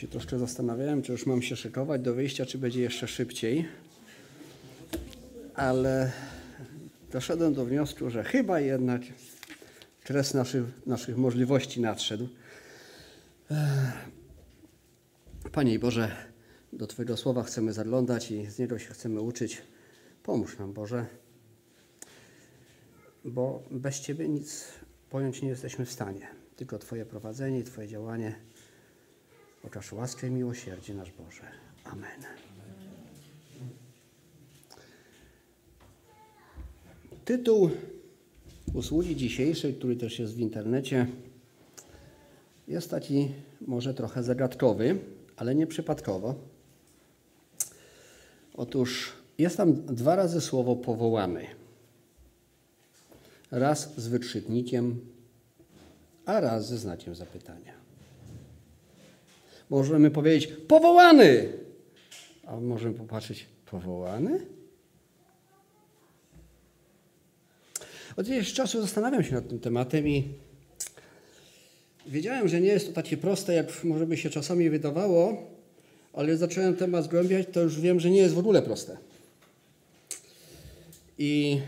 się troszkę zastanawiałem, czy już mam się szykować do wyjścia, czy będzie jeszcze szybciej. Ale doszedłem do wniosku, że chyba jednak kres naszych, naszych możliwości nadszedł. Panie Boże, do Twojego słowa chcemy zaglądać i z niego się chcemy uczyć. Pomóż nam, Boże, bo bez Ciebie nic pojąć nie jesteśmy w stanie. Tylko Twoje prowadzenie, Twoje działanie. Okaż łaskę i miłosierdzie nasz Boże. Amen. Tytuł usługi dzisiejszej, który też jest w internecie, jest taki może trochę zagadkowy, ale nie przypadkowo. Otóż jest tam dwa razy słowo powołany. Raz z wykrzyknikiem, a raz ze znakiem zapytania. Możemy powiedzieć powołany, a możemy popatrzeć powołany? Od jakiegoś czasu zastanawiam się nad tym tematem i wiedziałem, że nie jest to takie proste, jak może by się czasami wydawało, ale zacząłem temat zgłębiać, to już wiem, że nie jest w ogóle proste. I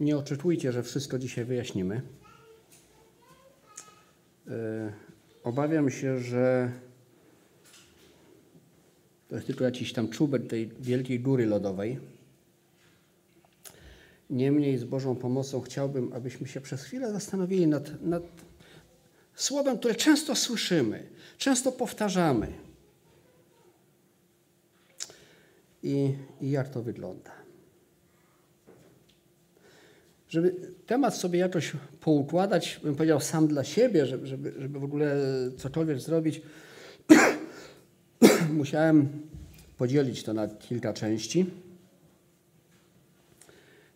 nie oczekujcie, że wszystko dzisiaj wyjaśnimy. Yy, obawiam się, że to jest tylko jakiś tam czubek tej wielkiej góry lodowej. Niemniej z Bożą pomocą chciałbym, abyśmy się przez chwilę zastanowili nad, nad słowem, które często słyszymy, często powtarzamy. I, I jak to wygląda? Żeby temat sobie jakoś poukładać, bym powiedział sam dla siebie, żeby, żeby, żeby w ogóle cokolwiek zrobić, musiałem podzielić to na kilka części.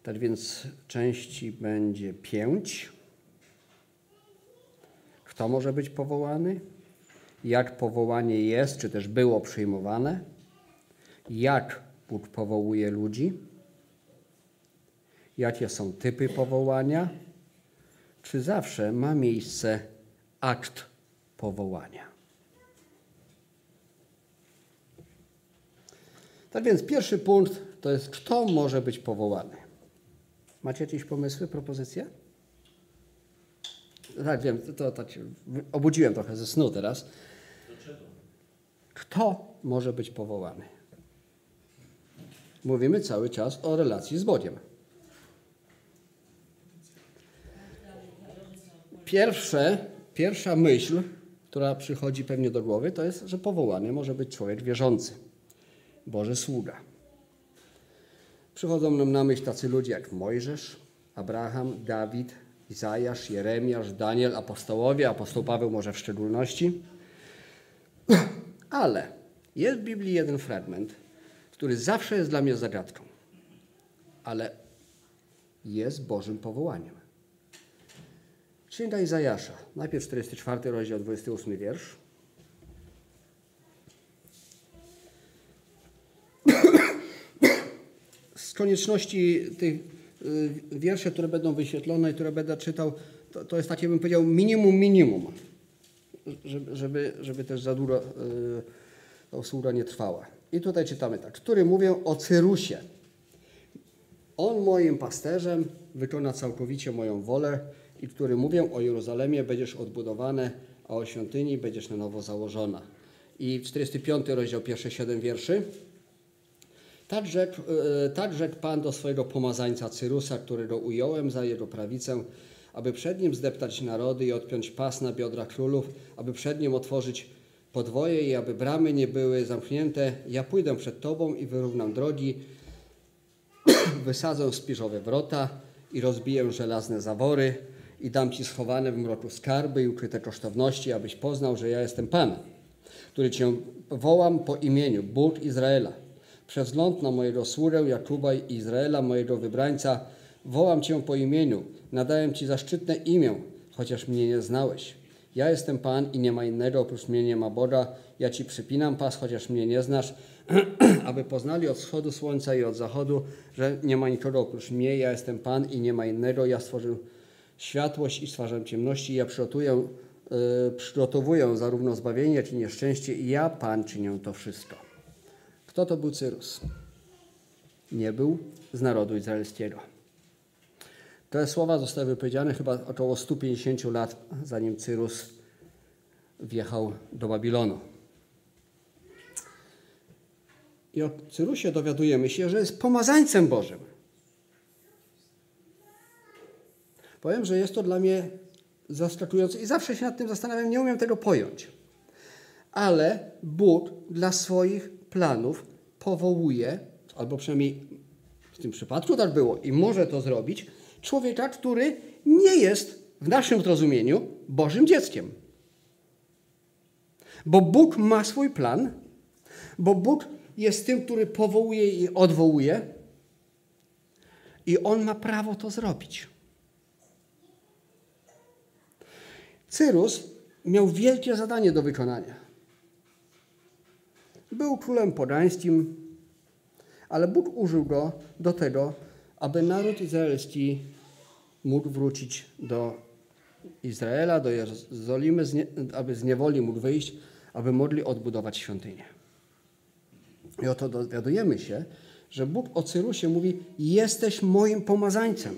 Tak więc części będzie pięć. Kto może być powołany? Jak powołanie jest, czy też było przyjmowane? Jak Bóg powołuje ludzi? Jakie są typy powołania? Czy zawsze ma miejsce akt powołania? Tak więc pierwszy punkt to jest, kto może być powołany. Macie jakieś pomysły, propozycje? Tak, wiem, to, to, to obudziłem trochę ze snu teraz. Kto może być powołany? Mówimy cały czas o relacji z Bogiem. Pierwsze, pierwsza myśl, która przychodzi pewnie do głowy, to jest, że powołany może być człowiek wierzący, Boży sługa. Przychodzą nam na myśl tacy ludzie jak Mojżesz, Abraham, Dawid, Izajasz, Jeremiasz, Daniel, apostołowie, apostoł Paweł może w szczególności. Ale jest w Biblii jeden fragment, który zawsze jest dla mnie zagadką, ale jest Bożym powołaniem. Księga Izajasza, najpierw 44 rozdział, 28 wiersz. Z konieczności tych wierszy, które będą wyświetlone i które będę czytał, to, to jest takie, bym powiedział, minimum minimum, żeby, żeby, też za długo ta usługa nie trwała. I tutaj czytamy tak, który mówię o Cyrusie. On moim pasterzem wykona całkowicie moją wolę i który mówię o Jeruzalemie będziesz odbudowane, a o świątyni będziesz na nowo założona. I 45 rozdział, pierwsze 7 wierszy. Tak rzekł, tak rzekł Pan do swojego pomazańca Cyrusa, którego ująłem za jego prawicę, aby przed nim zdeptać narody i odpiąć pas na biodra królów, aby przed nim otworzyć podwoje i aby bramy nie były zamknięte. Ja pójdę przed Tobą i wyrównam drogi, wysadzę spiżowe wrota i rozbiję żelazne zawory i dam Ci schowane w mroku skarby i ukryte kosztowności, abyś poznał, że ja jestem Pan, który Cię wołam po imieniu, Bóg Izraela. Przez wzgląd na mojego sługę Jakuba i Izraela, mojego wybrańca, wołam Cię po imieniu, nadaję Ci zaszczytne imię, chociaż mnie nie znałeś. Ja jestem Pan i nie ma innego, oprócz mnie nie ma Boga. Ja Ci przypinam pas, chociaż mnie nie znasz, aby poznali od wschodu słońca i od zachodu, że nie ma nikogo oprócz mnie. Ja jestem Pan i nie ma innego. Ja stworzył światłość i stwarzam ciemności. Ja przygotuję y, przygotowuję zarówno zbawienie, jak i nieszczęście i ja, Pan, czynię to wszystko. Kto to był Cyrus? Nie był z narodu izraelskiego. Te słowa zostały wypowiedziane chyba około 150 lat, zanim Cyrus wjechał do Babilonu. I o Cyrusie dowiadujemy się, że jest pomazańcem Bożym. Powiem, że jest to dla mnie zaskakujące i zawsze się nad tym zastanawiam, nie umiem tego pojąć. Ale Bóg dla swoich planów powołuje, albo przynajmniej w tym przypadku tak było i może to zrobić, człowieka, który nie jest w naszym zrozumieniu Bożym dzieckiem. Bo Bóg ma swój plan, bo Bóg jest tym, który powołuje i odwołuje, i on ma prawo to zrobić. Cyrus miał wielkie zadanie do wykonania. Był królem podańskim, ale Bóg użył go do tego, aby naród izraelski mógł wrócić do Izraela, do Jerozolimy, aby z niewoli mógł wyjść, aby mogli odbudować świątynię. I oto dowiadujemy się, że Bóg o Cyrusie mówi: Jesteś moim pomazańcem.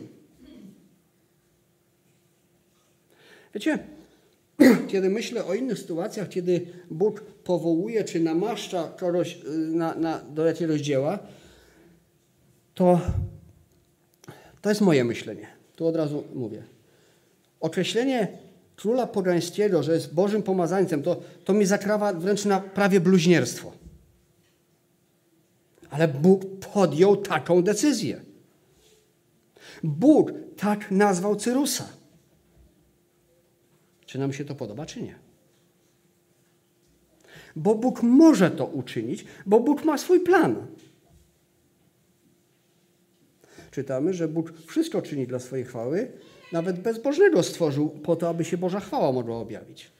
Wiecie, kiedy myślę o innych sytuacjach, kiedy Bóg powołuje czy namaszcza kogoś y, na, na, do jakiegoś dzieła, to, to jest moje myślenie. Tu od razu mówię. Określenie króla pogańskiego, że jest Bożym pomazańcem, to, to mi zakrawa wręcz na prawie bluźnierstwo. Ale Bóg podjął taką decyzję. Bóg tak nazwał Cyrusa. Czy nam się to podoba, czy nie? Bo Bóg może to uczynić, bo Bóg ma swój plan. Czytamy, że Bóg wszystko czyni dla swojej chwały, nawet bezbożnego stworzył po to, aby się Boża chwała mogła objawić.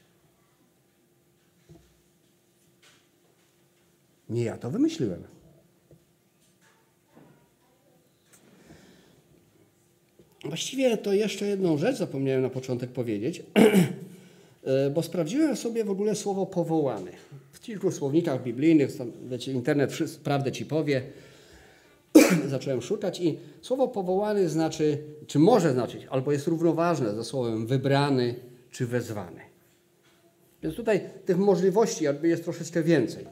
Nie ja to wymyśliłem. Właściwie to jeszcze jedną rzecz zapomniałem na początek powiedzieć, e, bo sprawdziłem sobie w ogóle słowo powołany. W kilku słownikach biblijnych, wiecie, internet prawdę ci powie, zacząłem szukać i słowo powołany znaczy, czy może znaczyć, albo jest równoważne ze słowem wybrany czy wezwany. Więc tutaj tych możliwości jakby jest troszeczkę więcej.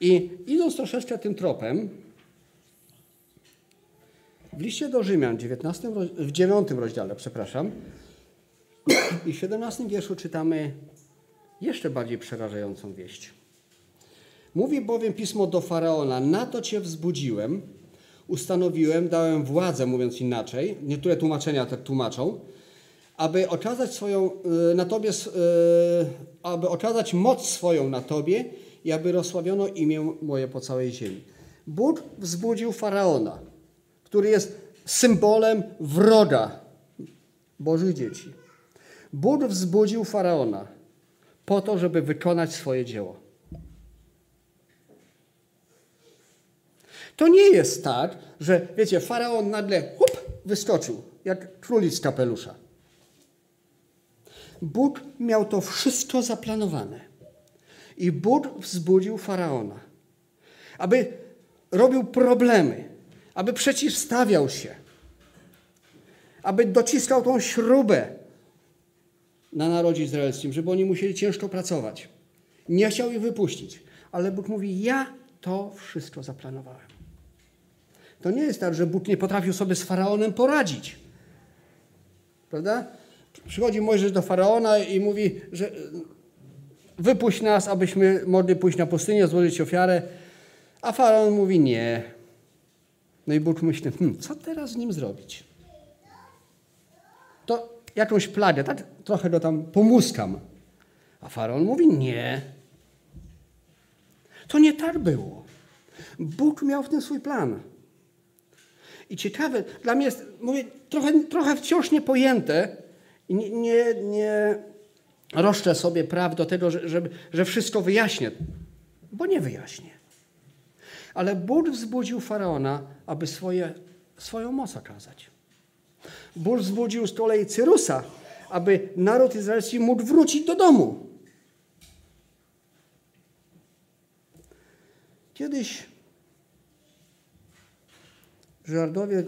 I idąc troszeczkę tym tropem, w liście do Rzymian, 19, w 9 rozdziale, przepraszam, i w 17 wierszu czytamy jeszcze bardziej przerażającą wieść. Mówi bowiem pismo do faraona: Na to cię wzbudziłem, ustanowiłem, dałem władzę, mówiąc inaczej. Niektóre tłumaczenia tak tłumaczą, aby okazać swoją y, na tobie, y, aby okazać moc swoją na tobie i aby rozsławiono imię moje po całej ziemi. Bóg wzbudził faraona który jest symbolem wroga Bożych dzieci. Bóg wzbudził faraona po to, żeby wykonać swoje dzieło. To nie jest tak, że wiecie, faraon nagle hup, wyskoczył, jak królik z kapelusza. Bóg miał to wszystko zaplanowane. I Bóg wzbudził faraona, aby robił problemy, aby przeciwstawiał się, aby dociskał tą śrubę na narodzie izraelskim, żeby oni musieli ciężko pracować. Nie chciał ich wypuścić, ale Bóg mówi: Ja to wszystko zaplanowałem. To nie jest tak, że Bóg nie potrafił sobie z faraonem poradzić. Prawda? Przychodzi Mojżesz do faraona i mówi, że wypuść nas, abyśmy mogli pójść na pustynię, złożyć ofiarę. A faraon mówi: Nie, no i Bóg myśli, hmm, co teraz z nim zrobić? To jakąś plagę, tak trochę go tam pomuskam. A faraon mówi, nie. To nie tak było. Bóg miał w tym swój plan. I ciekawe, dla mnie jest, mówię, trochę, trochę wciąż niepojęte i nie, nie, nie roszczę sobie praw do tego, że, że, że wszystko wyjaśnię, bo nie wyjaśnię. Ale Bóg wzbudził faraona, aby swoje, swoją moc okazać. Bóg wzbudził z kolei Cyrusa, aby naród izraelski mógł wrócić do domu. Kiedyś w Żardowie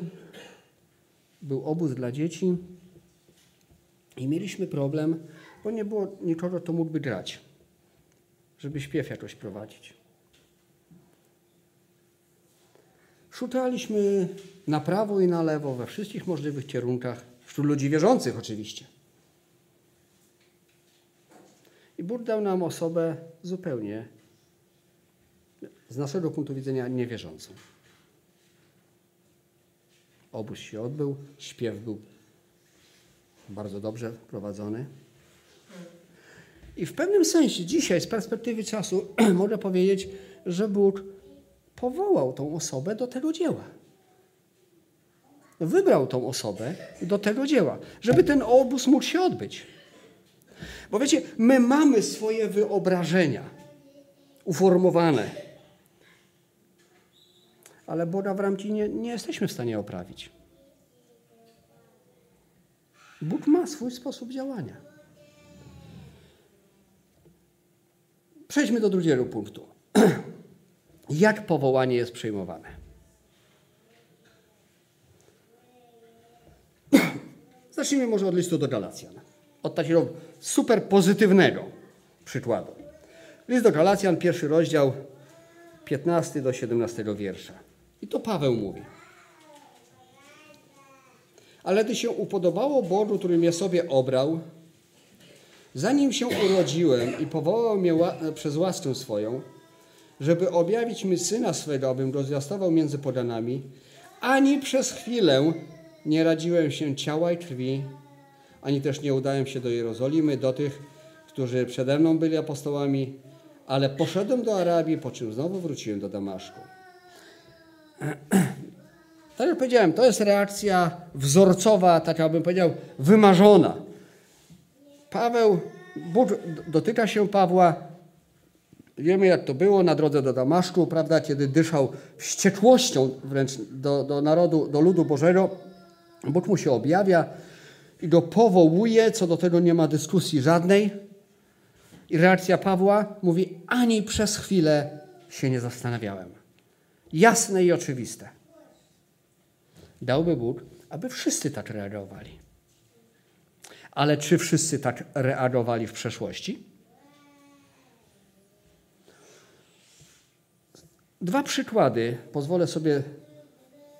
był obóz dla dzieci i mieliśmy problem, bo nie było nikogo, kto mógłby grać, żeby śpiew jakoś prowadzić. Szukaliśmy na prawo i na lewo, we wszystkich możliwych kierunkach, wśród ludzi wierzących oczywiście. I Bóg dał nam osobę zupełnie, z naszego punktu widzenia, niewierzącą. Obóz się odbył, śpiew był bardzo dobrze prowadzony. I w pewnym sensie dzisiaj, z perspektywy czasu, mogę powiedzieć, że Bóg powołał tą osobę do tego dzieła. Wybrał tą osobę do tego dzieła, żeby ten obóz mógł się odbyć. Bo wiecie, my mamy swoje wyobrażenia uformowane, ale Boga w ramki nie, nie jesteśmy w stanie oprawić. Bóg ma swój sposób działania. Przejdźmy do drugiego punktu. Jak powołanie jest przyjmowane? Zacznijmy może od listu do Galacjan. Od takiego super pozytywnego przykładu. List do Galacjan, pierwszy rozdział, 15 do 17 wiersza. I to Paweł mówi. Ale Ty się upodobało Bogu, który mnie sobie obrał, zanim się urodziłem i powołał mnie przez łaskę swoją, żeby objawić mi Syna swego, abym go zwiastował między podanami, ani przez chwilę nie radziłem się ciała i krwi, ani też nie udałem się do Jerozolimy, do tych, którzy przede mną byli apostołami, ale poszedłem do Arabii, po czym znowu wróciłem do Damaszku. Tak jak powiedziałem, to jest reakcja wzorcowa, taka bym powiedział, wymarzona. Paweł, Bóg dotyka się Pawła. Wiemy, jak to było na drodze do Damaszku, prawda, kiedy dyszał wściekłością wręcz do, do narodu, do ludu Bożego. Bóg mu się objawia i go powołuje, co do tego nie ma dyskusji żadnej. I reakcja Pawła mówi, ani przez chwilę się nie zastanawiałem. Jasne i oczywiste. Dałby Bóg, aby wszyscy tak reagowali. Ale czy wszyscy tak reagowali w przeszłości? Dwa przykłady pozwolę sobie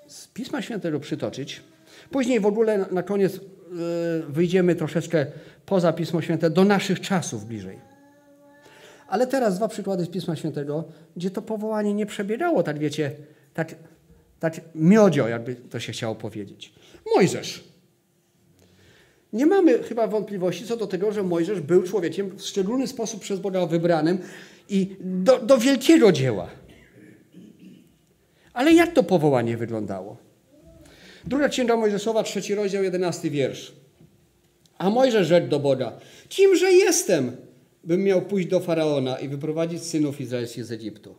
z Pisma Świętego przytoczyć. Później w ogóle na koniec e, wyjdziemy troszeczkę poza Pismo Święte, do naszych czasów bliżej. Ale teraz dwa przykłady z Pisma Świętego, gdzie to powołanie nie przebiegało, tak wiecie, tak tak miodzio, jakby to się chciało powiedzieć. Mojżesz. Nie mamy chyba wątpliwości co do tego, że Mojżesz był człowiekiem w szczególny sposób przez Boga wybranym i do, do wielkiego dzieła. Ale jak to powołanie wyglądało? Druga księga Mojżeszowa, trzeci rozdział, jedenasty wiersz. A Mojżesz rzekł do Boga, kimże jestem, bym miał pójść do Faraona i wyprowadzić synów izraelskich z Egiptu?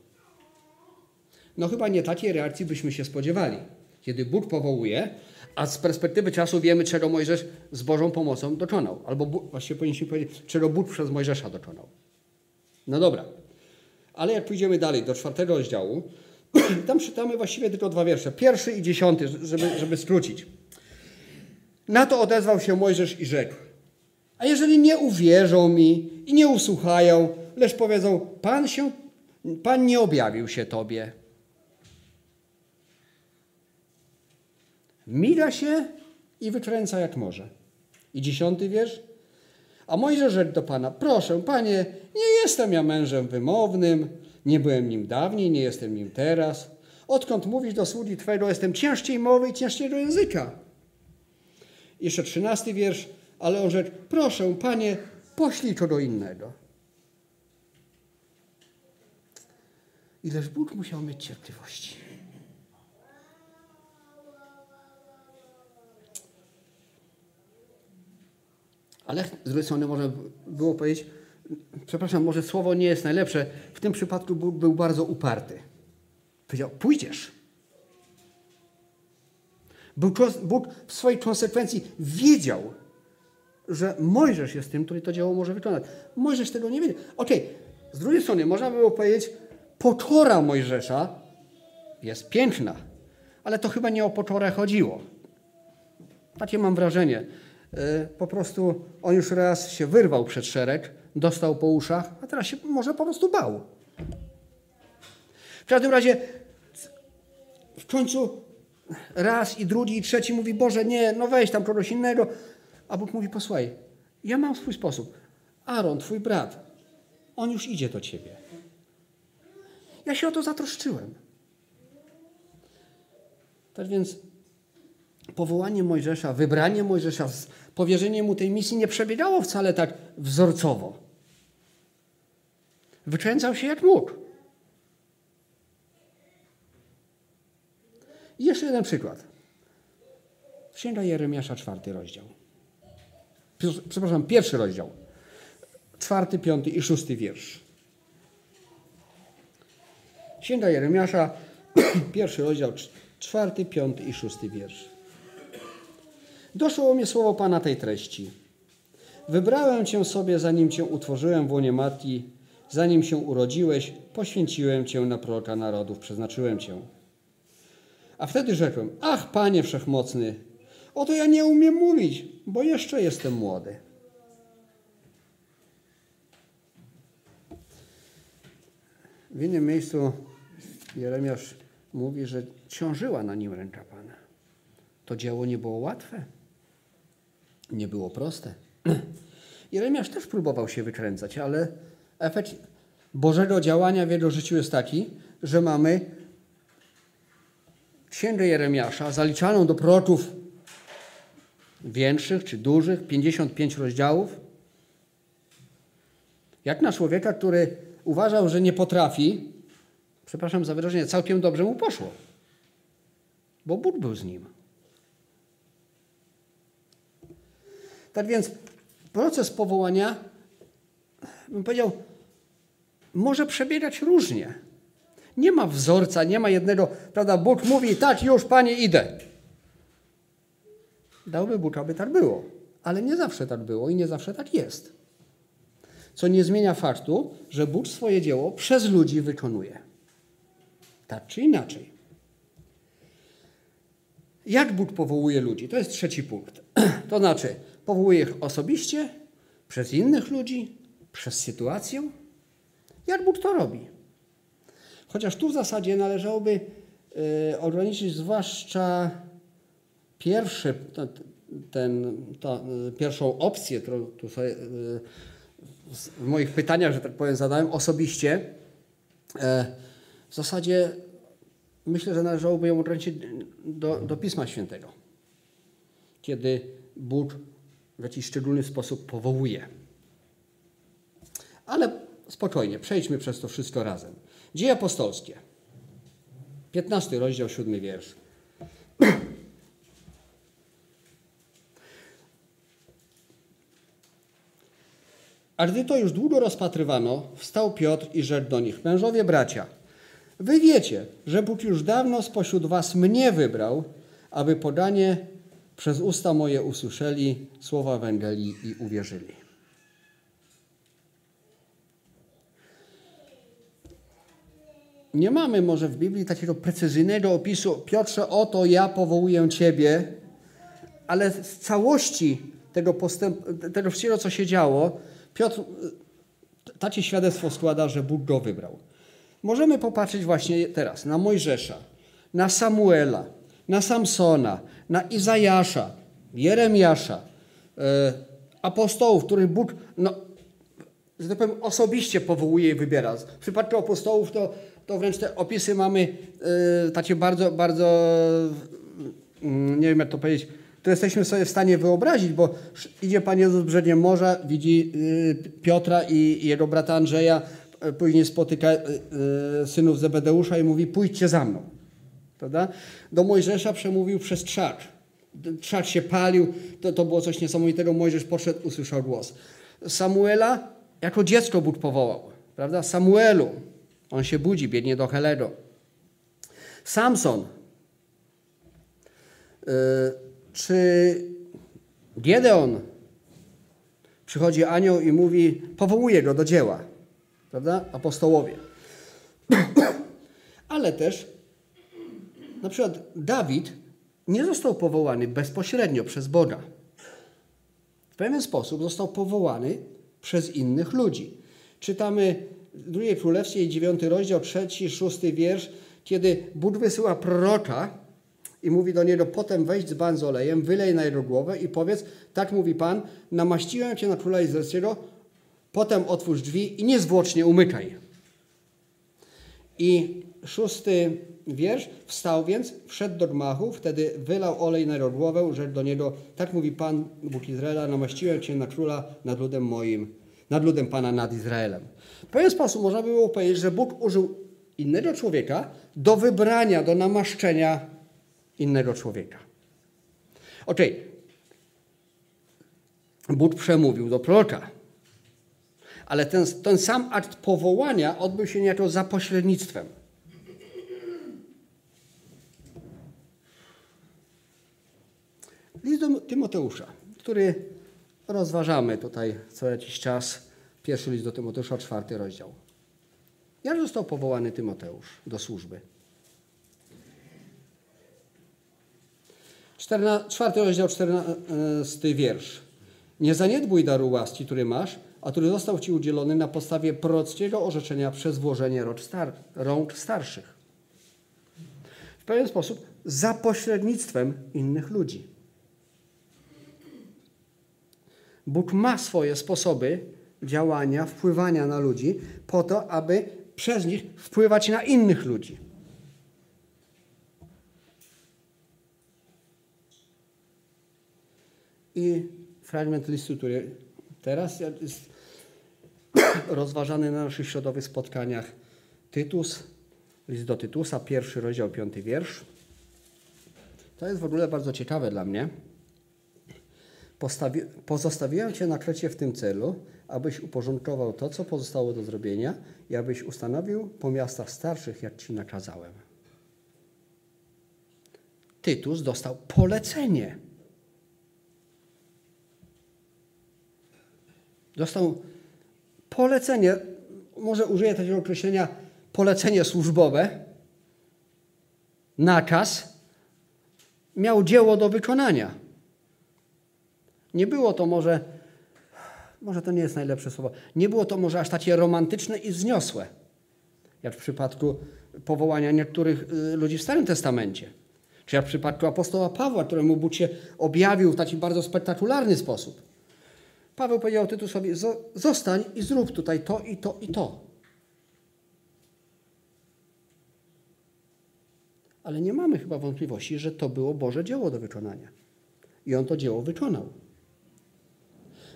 No chyba nie takiej reakcji byśmy się spodziewali. Kiedy Bóg powołuje, a z perspektywy czasu wiemy, czego Mojżesz z Bożą pomocą dokonał. Albo Bóg, właściwie powinniśmy powiedzieć, czego Bóg przez Mojżesza dokonał. No dobra. Ale jak pójdziemy dalej, do czwartego rozdziału, tam czytamy właściwie tylko dwa wiersze. Pierwszy i dziesiąty, żeby, żeby skrócić. Na to odezwał się Mojżesz i rzekł. A jeżeli nie uwierzą mi i nie usłuchają, lecz powiedzą, Pan, się, Pan nie objawił się Tobie, Miga się i wykręca jak może. I dziesiąty wiersz. A Mojżesz rzekł do Pana, proszę, Panie, nie jestem ja mężem wymownym, nie byłem nim dawniej, nie jestem nim teraz. Odkąd mówisz do sługi Twojego, jestem ciężkiej mowy i ciężkiego języka. Jeszcze trzynasty wiersz, ale on rzekł, proszę, Panie, poślij kogo innego. Ileż Bóg musiał mieć cierpliwości. Ale z drugiej strony można było powiedzieć, przepraszam, może słowo nie jest najlepsze, w tym przypadku Bóg był bardzo uparty. Powiedział, pójdziesz. Bóg w swojej konsekwencji wiedział, że Mojżesz jest tym, który to dzieło może wykonać. Mojżesz tego nie wie. Okej, okay. z drugiej strony można by było powiedzieć, poczora Mojżesza jest piękna, ale to chyba nie o poczorę chodziło. Takie mam wrażenie. E, po prostu on już raz się wyrwał przed szereg, dostał po uszach, a teraz się może po prostu bał. W każdym razie w końcu raz i drugi i trzeci mówi, Boże nie, no weź tam kogoś innego. A Bóg mówi, posłuchaj, ja mam swój sposób. Aaron, twój brat, on już idzie do ciebie. Ja się o to zatroszczyłem. Tak więc powołanie Mojżesza, wybranie Mojżesza, powierzenie mu tej misji nie przebiegało wcale tak wzorcowo. Wykręcał się jak mógł. I jeszcze jeden przykład. Księga Jeremiasza, czwarty rozdział. Przepraszam, pierwszy rozdział. Czwarty, piąty i szósty wiersz. Księga Jeremiasza, pierwszy rozdział, czwarty, piąty i szósty wiersz. Doszło mnie słowo Pana tej treści. Wybrałem Cię sobie, zanim Cię utworzyłem w łonie matki, zanim się urodziłeś, poświęciłem Cię na proroka narodów, przeznaczyłem Cię. A wtedy rzekłem, ach Panie Wszechmocny, oto ja nie umiem mówić, bo jeszcze jestem młody. W innym miejscu Jeremiasz mówi, że ciążyła na nim ręka Pana. To dzieło nie było łatwe, nie było proste. Jeremiasz też próbował się wykręcać, ale efekt Bożego działania w jego życiu jest taki, że mamy Księgę Jeremiasza, zaliczaną do proroków większych czy dużych, 55 rozdziałów, jak na człowieka, który uważał, że nie potrafi, przepraszam za wyrażenie, całkiem dobrze mu poszło. Bo Bóg był z nim. Tak więc proces powołania, bym powiedział, może przebiegać różnie. Nie ma wzorca, nie ma jednego, prawda? Bóg mówi, tak, już panie idę. Dałby Bóg, aby tak było. Ale nie zawsze tak było i nie zawsze tak jest. Co nie zmienia faktu, że Bóg swoje dzieło przez ludzi wykonuje. Tak czy inaczej. Jak Bóg powołuje ludzi? To jest trzeci punkt. To znaczy, powołuje ich osobiście, przez innych ludzi, przez sytuację. Jak Bóg to robi? Chociaż tu w zasadzie należałoby y, ograniczyć zwłaszcza pierwszy, ten, y, pierwszą opcję, którą tu sobie y, w moich pytaniach, że tak powiem, zadałem osobiście. E, w zasadzie myślę, że należałoby ją ograniczyć do, do Pisma Świętego, kiedy Bóg w jakiś szczególny sposób powołuje. Ale spokojnie, przejdźmy przez to wszystko razem. Dzieje apostolskie. 15 rozdział, 7 wiersz. A gdy to już długo rozpatrywano, wstał Piotr i rzekł do nich: Mężowie bracia, wy wiecie, że Bóg już dawno spośród was mnie wybrał, aby podanie przez usta moje usłyszeli słowa Ewangelii i uwierzyli. Nie mamy może w Biblii takiego precyzyjnego opisu, Piotrze, oto ja powołuję Ciebie, ale z całości tego, postęp, tego wszystkiego, co się działo, Piotr takie świadectwo składa, że Bóg go wybrał. Możemy popatrzeć właśnie teraz na Mojżesza, na Samuela, na Samsona, na Izajasza, Jeremiasza, e, apostołów, których Bóg, no, że tak powiem, osobiście powołuje i wybiera. W przypadku apostołów to to wręcz te opisy mamy yy, takie bardzo, bardzo, yy, nie wiem jak to powiedzieć, to jesteśmy sobie w stanie wyobrazić, bo idzie Pan Jezus brzegiem morza, widzi yy, Piotra i, jego brata Andrzeja, y, później spotyka y, y, synów Zebedeusza i mówi pójdźcie za mną. Prawda? Do Mojżesza przemówił przez trzak. Trzak się palił, to, to było coś niesamowitego. Mojżesz poszedł, usłyszał głos. Samuela jako dziecko Bóg powołał. Prawda? Samuelu, on się budzi, biegnie do Helego. Samson. Yy, czy Gedeon, Przychodzi anioł i mówi, powołuje go do dzieła. Prawda? Apostołowie. Ale też na przykład Dawid nie został powołany bezpośrednio przez Boga. W pewien sposób został powołany przez innych ludzi. Czytamy drugiej królewskiej, dziewiąty rozdział, trzeci, szósty wiersz, kiedy Bóg wysyła proroka i mówi do niego, potem weź dzban z olejem, wylej na jego głowę i powiedz, tak mówi Pan, namaściłem cię na króla Izraelskiego, potem otwórz drzwi i niezwłocznie umykaj. I szósty wiersz, wstał więc, wszedł do gmachu, wtedy wylał olej na jego głowę, rzekł do niego, tak mówi Pan, Bóg Izraela, namaściłem cię na króla nad ludem moim, nad ludem Pana, nad Izraelem. W pewien sposób można by było powiedzieć, że Bóg użył innego człowieka do wybrania, do namaszczenia innego człowieka. Okej. Okay. Bóg przemówił do proroka, ale ten, ten sam akt powołania odbył się niejako za pośrednictwem. List do Tymoteusza, który rozważamy tutaj co jakiś czas. Pierwszy list do Tymoteusza, czwarty rozdział. Jak został powołany Tymoteusz do służby? czwarty rozdział, czternasty wiersz. Nie zaniedbuj daru łaski, który masz, a który został Ci udzielony na podstawie prorockiego orzeczenia przez włożenie rąk starszych. W pewien sposób za pośrednictwem innych ludzi. Bóg ma swoje sposoby działania, wpływania na ludzi, po to, aby przez nich wpływać na innych ludzi. I fragment listu, który teraz jest rozważany na naszych środowych spotkaniach. Tytus, list do Tytusa, pierwszy rozdział, piąty wiersz. To jest w ogóle bardzo ciekawe dla mnie. Postawi pozostawiłem Cię na Krecie w tym celu, abyś uporządkował to, co pozostało do zrobienia i abyś ustanowił po miastach starszych, jak Ci nakazałem. Tytus dostał polecenie. Dostał polecenie, może użyję takiego określenia, polecenie służbowe, nakaz, miał dzieło do wykonania. Nie było to może, może to nie jest najlepsze słowo, nie było to może aż takie romantyczne i wzniosłe, jak w przypadku powołania niektórych y, ludzi w Starym Testamencie. Czy jak w przypadku apostoła Pawła, któremu Bóg się objawił w taki bardzo spektakularny sposób. Paweł powiedział Tytusowi, zostań i zrób tutaj to i to i to. Ale nie mamy chyba wątpliwości, że to było Boże dzieło do wykonania. I on to dzieło wykonał.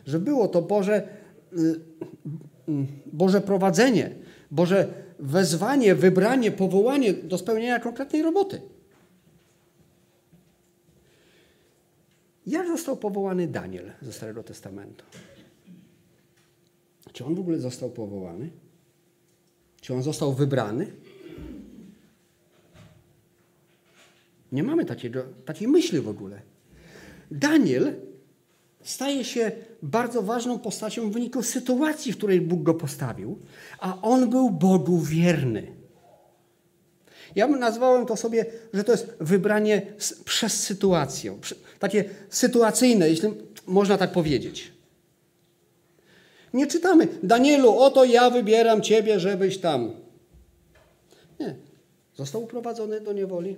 Że było to Boże, y, Boże prowadzenie, Boże wezwanie, wybranie, powołanie do spełnienia konkretnej roboty. Jak został powołany Daniel ze Starego Testamentu? Czy on w ogóle został powołany? Czy on został wybrany? Nie mamy takiego, takiej myśli w ogóle. Daniel staje się bardzo ważną postacią w wyniku sytuacji, w której Bóg go postawił, a on był Bogu wierny. Ja bym nazwałem to sobie, że to jest wybranie przez sytuację. Takie sytuacyjne, jeśli można tak powiedzieć. Nie czytamy, Danielu, oto ja wybieram ciebie, żebyś tam. Nie. Został uprowadzony do niewoli.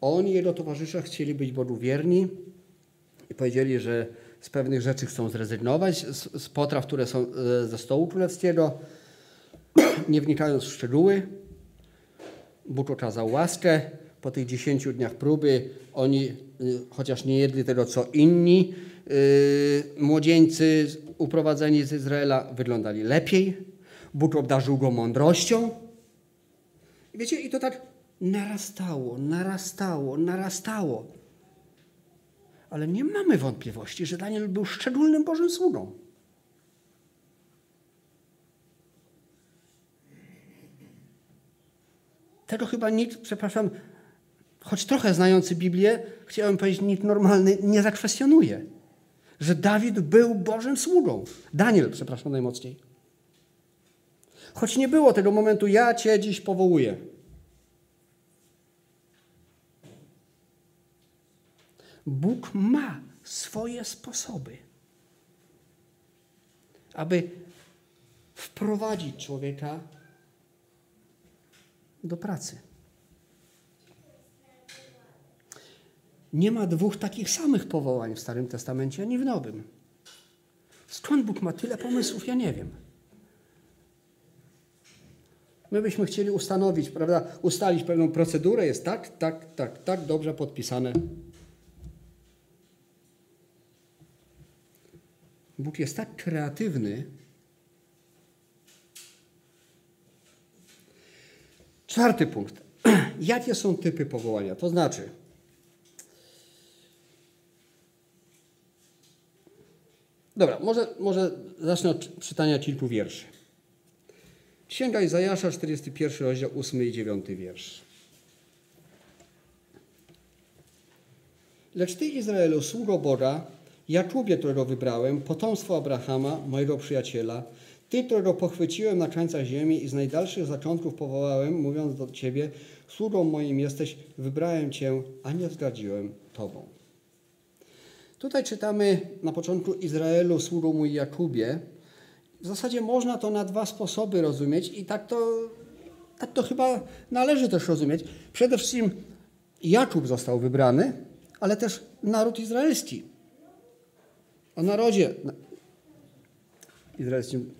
On i jego towarzysze chcieli być Bogu wierni i powiedzieli, że z pewnych rzeczy chcą zrezygnować, z, z potraw, które są e, ze stołu królewskiego, nie wnikając w szczegóły. Bóg okazał łaskę. Po tych dziesięciu dniach próby oni, y, chociaż nie jedli tego co inni, y, młodzieńcy uprowadzeni z Izraela wyglądali lepiej. Bóg obdarzył go mądrością. I wiecie, i to tak narastało, narastało, narastało. Ale nie mamy wątpliwości, że Daniel był szczególnym Bożym sługą. Tego chyba nikt, przepraszam, choć trochę znający Biblię, chciałem powiedzieć, nikt normalny nie zakwestionuje. że Dawid był Bożym sługą. Daniel, przepraszam najmocniej. Choć nie było tego momentu, ja Cię dziś powołuję. Bóg ma swoje sposoby, aby wprowadzić człowieka do pracy. Nie ma dwóch takich samych powołań w Starym Testamencie ani w Nowym. Skąd Bóg ma tyle pomysłów, ja nie wiem. My byśmy chcieli ustanowić, prawda, ustalić pewną procedurę, jest tak, tak, tak, tak, dobrze podpisane. Bóg jest tak kreatywny. Czwarty punkt. Jakie są typy powołania? To znaczy, dobra, może, może zacznę od czytania kilku wierszy. Księga Izajasza, 41 rozdział, 8 i 9 wiersz. Lecz Ty, Izraelu, sługo Boga, Jakubie, którego wybrałem, potomstwo Abrahama, mojego przyjaciela, Ty, którego pochwyciłem na krańcach ziemi i z najdalszych zaczątków powołałem, mówiąc do Ciebie, sługą moim jesteś, wybrałem Cię, a nie zdradziłem Tobą. Tutaj czytamy na początku Izraelu, sługą mój Jakubie. W zasadzie można to na dwa sposoby rozumieć i tak to, tak to chyba należy też rozumieć. Przede wszystkim Jakub został wybrany, ale też naród izraelski. O narodzie izraelskim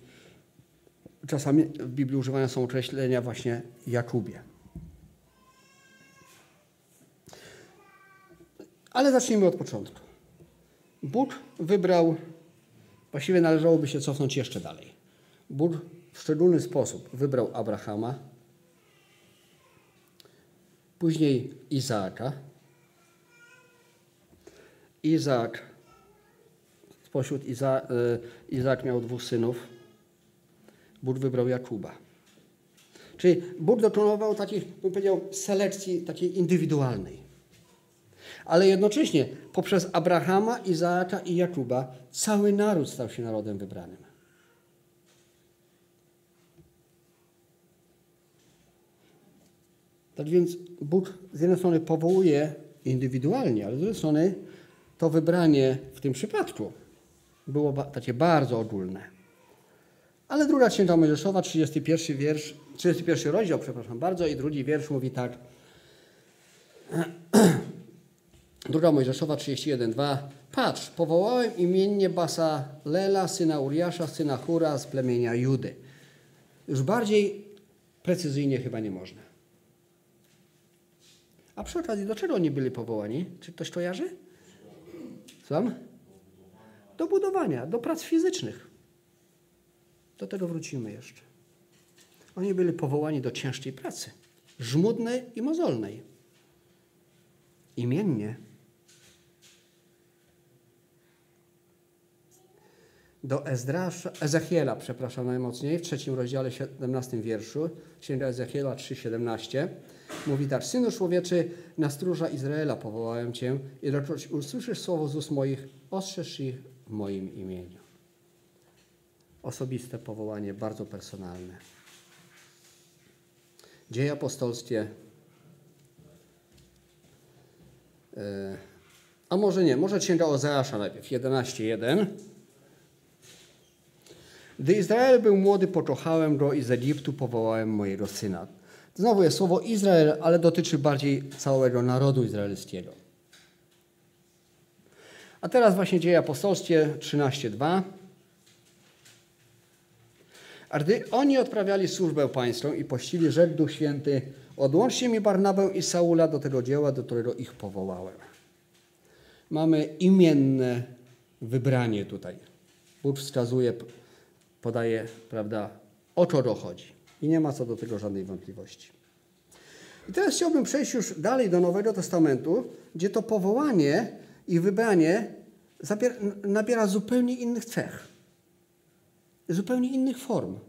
czasami w Biblii używane są określenia właśnie Jakubie. Ale zacznijmy od początku. Bóg wybrał, właściwie należałoby się cofnąć jeszcze dalej. Bóg w szczególny sposób wybrał Abrahama, później Izaaka. Izaak, spośród Iza, y, Izaak miał dwóch synów. Bóg wybrał Jakuba. Czyli Bóg dokonował takich, bym powiedział, selekcji takiej indywidualnej. Ale jednocześnie poprzez Abrahama, Izaaka i Jakuba cały naród stał się narodem wybranym. Tak więc Bóg z jednej strony powołuje indywidualnie, ale z drugiej strony to wybranie w tym przypadku było takie bardzo ogólne. Ale druga księga Mojżeszowa, 31 wiersz, 31 rozdział, przepraszam bardzo, i drugi wiersz mówi tak. Druga Mojżeszowa 31:2. Patrz, powołałem imiennie Basa Lela, syna Uriasza, syna Hura z plemienia Judy. Już bardziej precyzyjnie chyba nie można. A przy okazji, do czego oni byli powołani? Czy ktoś kojarzy? Słucham? Do budowania, do prac fizycznych. Do tego wrócimy jeszcze. Oni byli powołani do ciężkiej pracy, żmudnej i mozolnej. Imiennie. Do Ezdrasza, Ezechiela, przepraszam najmocniej, w trzecim rozdziale, 17 wierszu, Księga Ezechiela 3,17, mówi tak, Synu człowieczy, na stróża Izraela powołałem Cię ilekroć usłyszysz słowo z ust moich, ostrzeż ich w moim imieniu. Osobiste powołanie, bardzo personalne. Dzieje apostolskie. E, a może nie, może księga Ozeasza najpierw, 11.1. Gdy Izrael był młody, pokochałem go i z Egiptu powołałem mojego syna. Znowu jest słowo Izrael, ale dotyczy bardziej całego narodu izraelskiego. A teraz właśnie dzieje apostolskie 13.2. A gdy oni odprawiali służbę pańską i pościli, rzekł Duch Święty, odłączcie mi Barnabę i Saula do tego dzieła, do którego ich powołałem. Mamy imienne wybranie tutaj. Bóg wskazuje, podaje, prawda, o co dochodzi. I nie ma co do tego żadnej wątpliwości. I teraz chciałbym przejść już dalej do Nowego Testamentu, gdzie to powołanie i wybranie nabiera zupełnie innych cech, zupełnie innych form.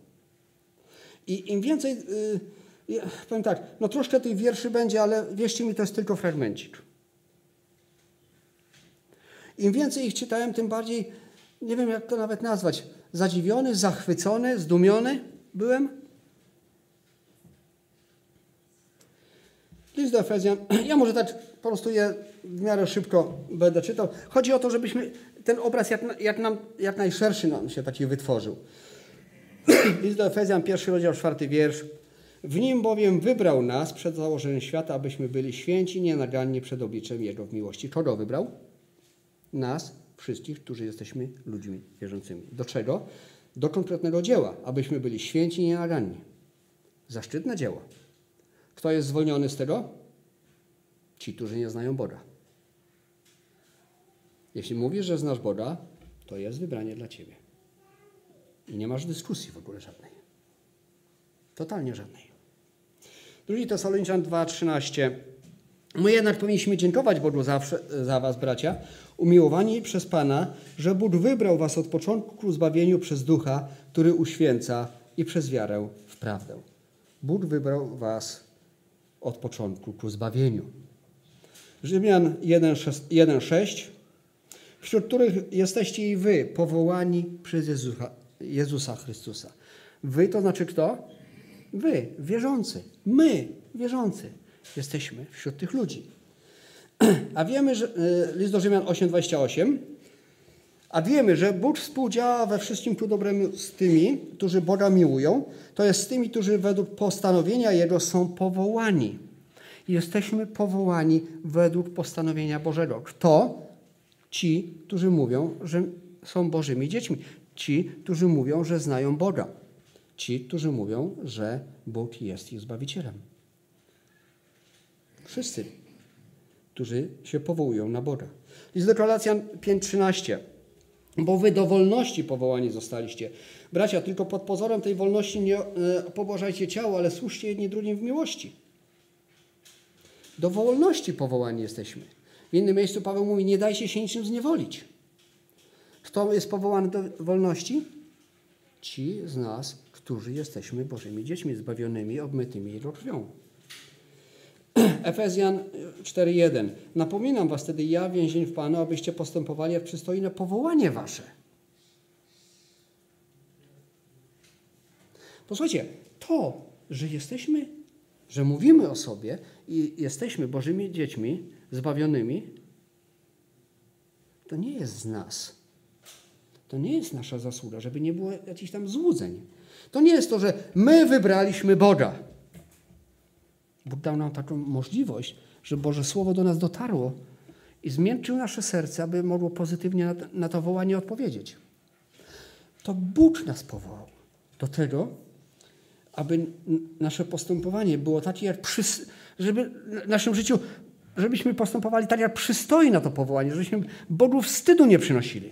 I im więcej, yy, powiem tak, no troszkę tych wierszy będzie, ale wierzcie mi, to jest tylko fragmencik. Im więcej ich czytałem, tym bardziej, nie wiem jak to nawet nazwać, zadziwiony, zachwycony, zdumiony byłem. List do Efezjan, ja może tak po prostu je w miarę szybko będę czytał. Chodzi o to, żebyśmy ten obraz jak, jak, nam, jak najszerszy nam się taki wytworzył. List do Efezjan, pierwszy rozdział, czwarty wiersz. W nim bowiem wybrał nas przed założeniem świata, abyśmy byli święci, nienaganni przed obliczem Jego w miłości. Kogo wybrał? Nas, wszystkich, którzy jesteśmy ludźmi wierzącymi. Do czego? Do konkretnego dzieła, abyśmy byli święci, nienaganni. Zaszczytne dzieło. Kto jest zwolniony z tego? Ci, którzy nie znają Boga. Jeśli mówisz, że znasz Boga, to jest wybranie dla Ciebie. I nie masz dyskusji w ogóle żadnej. Totalnie żadnej. Drugi Tesaloniczan 2,13. My jednak powinniśmy dziękować Bogu zawsze, za was, bracia, umiłowani przez Pana, że Bóg wybrał was od początku ku zbawieniu przez Ducha, który uświęca i przez wiarę w prawdę. Bóg wybrał was od początku ku zbawieniu. Rzymian 1,6 wśród których jesteście i wy, powołani przez Jezusa, Jezusa Chrystusa. Wy to znaczy kto? Wy, wierzący. My, wierzący. Jesteśmy wśród tych ludzi. A wiemy, że e, list do Rzymian 8:28 a wiemy, że Bóg współdziała we wszystkim ku dobremu z tymi, którzy Boga miłują, to jest z tymi, którzy według postanowienia Jego są powołani. Jesteśmy powołani według postanowienia Bożego. Kto? Ci, którzy mówią, że są Bożymi dziećmi. Ci, którzy mówią, że znają Boga. Ci, którzy mówią, że Bóg jest ich Zbawicielem. Wszyscy, którzy się powołują na Boga. List do Galacjan 5.13. Bo wy do wolności powołani zostaliście. Bracia, tylko pod pozorem tej wolności nie e, pobożajcie ciało, ale służcie jedni drugim w miłości. Do wolności powołani jesteśmy. W innym miejscu Paweł mówi, nie dajcie się niczym zniewolić. Kto jest powołany do wolności? Ci z nas, którzy jesteśmy Bożymi dziećmi, zbawionymi, obmytymi Jego krwią. Efezjan 4:1. Napominam was wtedy ja, więzień w Panu, abyście postępowali jak przystojne powołanie wasze. Posłuchajcie, to, że jesteśmy, że mówimy o sobie i jesteśmy Bożymi dziećmi, zbawionymi, to nie jest z nas. To nie jest nasza zasługa, żeby nie było jakichś tam złudzeń. To nie jest to, że my wybraliśmy Boga. Bóg dał nam taką możliwość, że Boże Słowo do nas dotarło i zmiękczył nasze serce, aby mogło pozytywnie na to wołanie odpowiedzieć. To Bóg nas powołał do tego, aby nasze postępowanie było takie, jak przy, żeby w naszym życiu, żebyśmy postępowali tak, jak przystoi na to powołanie, żebyśmy Bogu wstydu nie przynosili.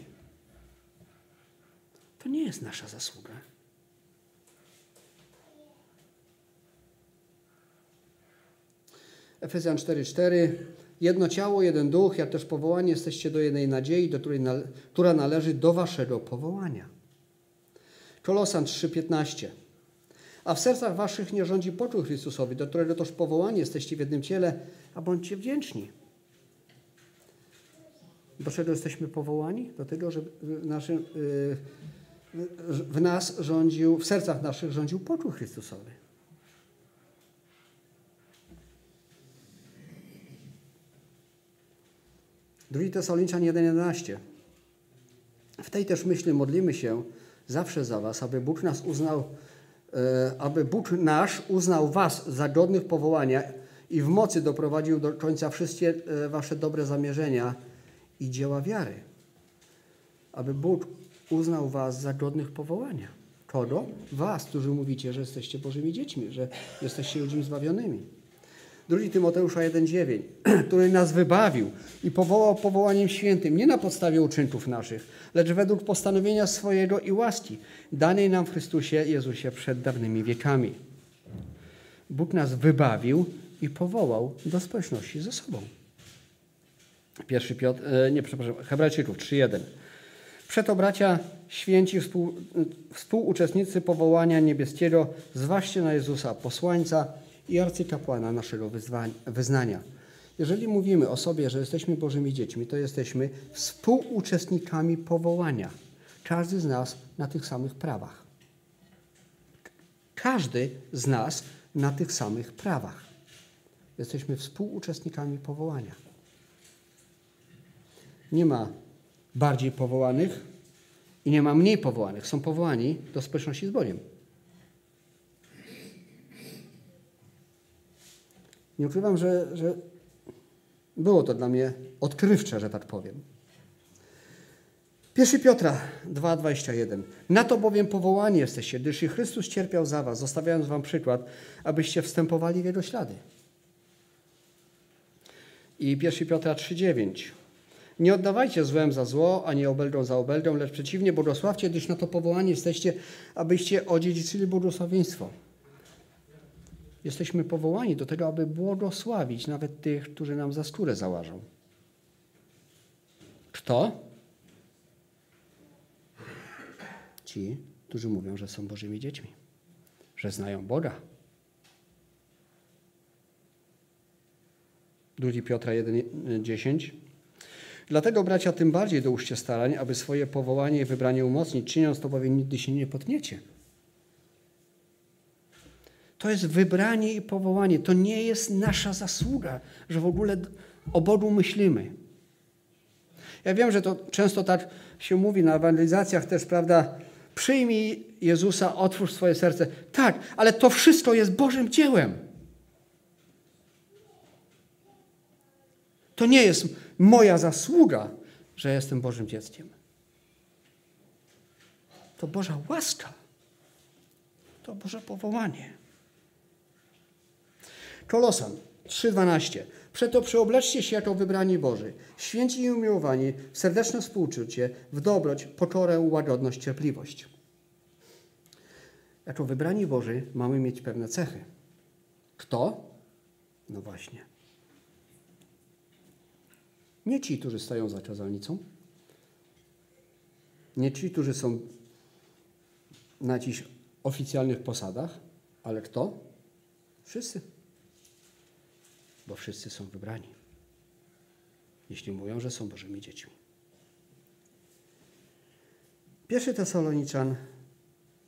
To nie jest nasza zasługa. Efezjan 4:4 Jedno ciało, jeden duch, jak też powołanie jesteście do jednej nadziei, do której która należy do waszego powołania. Kolosan 3:15 A w sercach waszych nie rządzi poczuł Chrystusowi, do którego toż powołani jesteście w jednym ciele, a bądźcie wdzięczni. Do czego jesteśmy powołani? Do tego, żeby w, naszym, y, w nas rządził, w sercach naszych rządził poczuł Chrystusowy. Drugi Tesaloniczan 1,11. W tej też myśli modlimy się zawsze za was, aby Bóg nas uznał, e, aby Bóg nasz uznał was za godnych powołania i w mocy doprowadził do końca wszystkie e, wasze dobre zamierzenia i dzieła wiary. Aby Bóg uznał was za godnych powołania. Kogo? Was, którzy mówicie, że jesteście Bożymi dziećmi, że jesteście ludźmi zbawionymi. 2 Tymoteusza 1,9, który nas wybawił i powołał powołaniem świętym, nie na podstawie uczynków naszych, lecz według postanowienia swojego i łaski, danej nam w Chrystusie Jezusie przed dawnymi wiekami. Bóg nas wybawił i powołał do społeczności ze sobą. Pierwszy Piotr, e, nie, przepraszam, Hebrajczyków 3,1. Przeto bracia święci współ, współuczestnicy powołania niebieskiego, zważcie na Jezusa, posłańca, i arcykapłana naszego wyznania. Jeżeli mówimy o sobie, że jesteśmy Bożymi dziećmi, to jesteśmy współuczestnikami powołania. Każdy z nas na tych samych prawach. Każdy z nas na tych samych prawach. Jesteśmy współuczestnikami powołania. Nie ma bardziej powołanych i nie ma mniej powołanych. Są powołani do społeczności z Bogiem. Nie ukrywam, że, że było to dla mnie odkrywcze, że tak powiem. 1 Piotra 2,21. Na to bowiem powołani jesteście, gdyż i Chrystus cierpiał za was, zostawiając wam przykład, abyście wstępowali w Jego ślady. I 1 Piotra 3,9. Nie oddawajcie złem za zło, ani obeldą za obeldą, lecz przeciwnie, błogosławcie, gdyż na to powołani jesteście, abyście odziedziczyli błogosławieństwo. Jesteśmy powołani do tego, aby błogosławić nawet tych, którzy nam za skórę załażą. Kto? Ci, którzy mówią, że są Bożymi dziećmi, że znają Boga. 2 Piotra 1,10 Dlatego, bracia, tym bardziej dołóżcie starań, aby swoje powołanie i wybranie umocnić, czyniąc to bowiem nigdy się nie potniecie. To jest wybranie i powołanie. To nie jest nasza zasługa, że w ogóle o Bogu myślimy. Ja wiem, że to często tak się mówi na ewangelizacjach też, prawda? Przyjmij Jezusa, otwórz swoje serce. Tak, ale to wszystko jest Bożym dziełem. To nie jest moja zasługa, że jestem Bożym dzieckiem. To Boża łaska. To Boże powołanie. Kolosan 3,12. Przeto przyobleczcie się jako wybrani Boży, święci i umiłowani, w serdeczne współczucie, w dobroć, pokorę, łagodność, cierpliwość. Jako wybrani Boży mamy mieć pewne cechy. Kto? No właśnie. Nie ci, którzy stoją za kazalnicą, nie ci, którzy są na jakichś oficjalnych posadach, ale kto? Wszyscy bo wszyscy są wybrani, jeśli mówią, że są Bożymi dziećmi. Pierwszy Tesaloniczan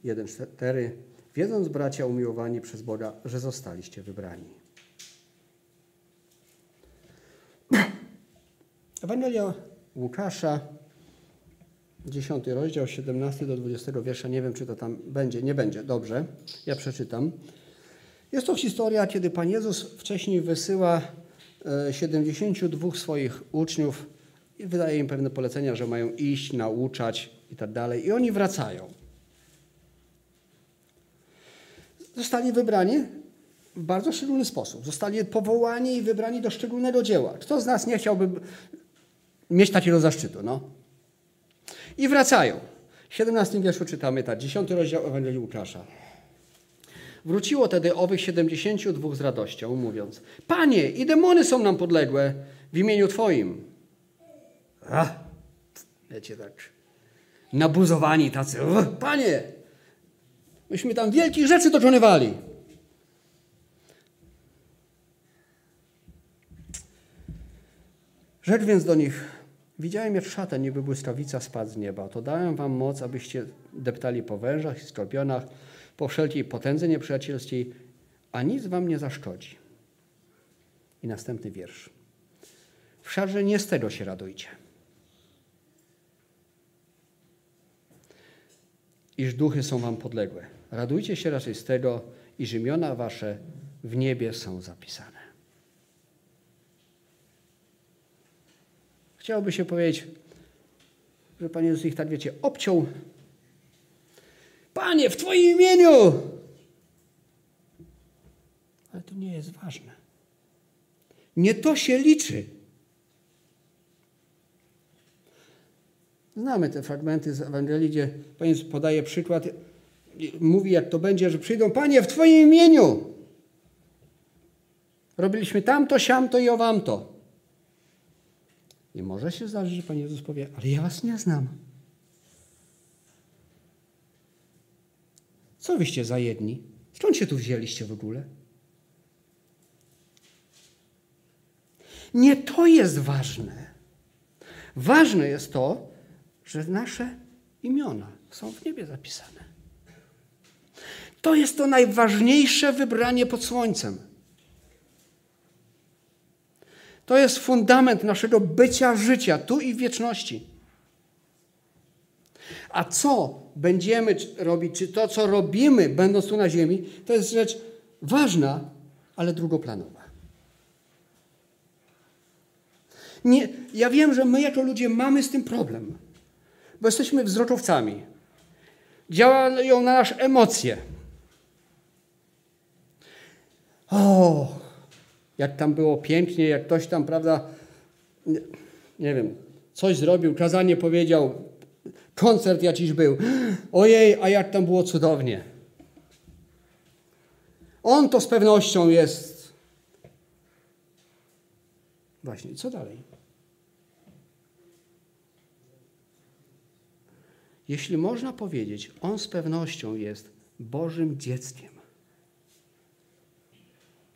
1,4 Wiedząc, bracia umiłowani przez Boga, że zostaliście wybrani. Ewangelia Łukasza, 10 rozdział, 17 do 20 wiersza. Nie wiem, czy to tam będzie. Nie będzie. Dobrze. Ja przeczytam. Jest to historia, kiedy Pan Jezus wcześniej wysyła 72 e, swoich uczniów i wydaje im pewne polecenia, że mają iść, nauczać i tak dalej. I oni wracają. Zostali wybrani w bardzo szczególny sposób. Zostali powołani i wybrani do szczególnego dzieła. Kto z nas nie chciałby mieć takiego zaszczytu? No. I wracają. W 17 wierszu czytamy tak, 10 rozdział Ewangelii Łukasza. Wróciło tedy owych siedemdziesięciu dwóch z radością, mówiąc: Panie, i demony są nam podległe w imieniu Twoim. A, wiecie, tak nabuzowani tacy. Panie, myśmy tam wielkich rzeczy dokonywali. Rzecz więc do nich, widziałem jak szatan, niby błyskawica spadł z nieba. To dałem wam moc, abyście deptali po wężach i skorpionach, po wszelkiej potędze nieprzyjacielskiej, a nic wam nie zaszkodzi. I następny wiersz. Wszakże nie z tego się radujcie. Iż duchy są wam podległe. Radujcie się raczej z tego, iż imiona wasze w niebie są zapisane. Chciałoby się powiedzieć, że Pan Jezus ich tak, wiecie, obciął Panie, w Twoim imieniu. Ale to nie jest ważne. Nie to się liczy. Znamy te fragmenty z Ewangelii, gdzie Pan podaje przykład, mówi jak to będzie, że przyjdą, Panie, w Twoim imieniu. Robiliśmy tamto, siamto i owamto. I może się zdarzyć, że Pan Jezus powie, ale ja Was nie znam. Co wyście za jedni? Skąd się tu wzięliście w ogóle? Nie to jest ważne. Ważne jest to, że nasze imiona są w niebie zapisane. To jest to najważniejsze wybranie pod słońcem. To jest fundament naszego bycia życia tu i w wieczności. A co będziemy robić, czy to, co robimy, będąc tu na ziemi, to jest rzecz ważna, ale drugoplanowa. Nie, ja wiem, że my jako ludzie mamy z tym problem, bo jesteśmy wzrokowcami. Działają na nas emocje. O, jak tam było pięknie, jak ktoś tam, prawda, nie, nie wiem, coś zrobił, kazanie powiedział, koncert jakiś był. Ojej, a jak tam było cudownie. On to z pewnością jest. Właśnie, co dalej? Jeśli można powiedzieć, on z pewnością jest Bożym dzieckiem,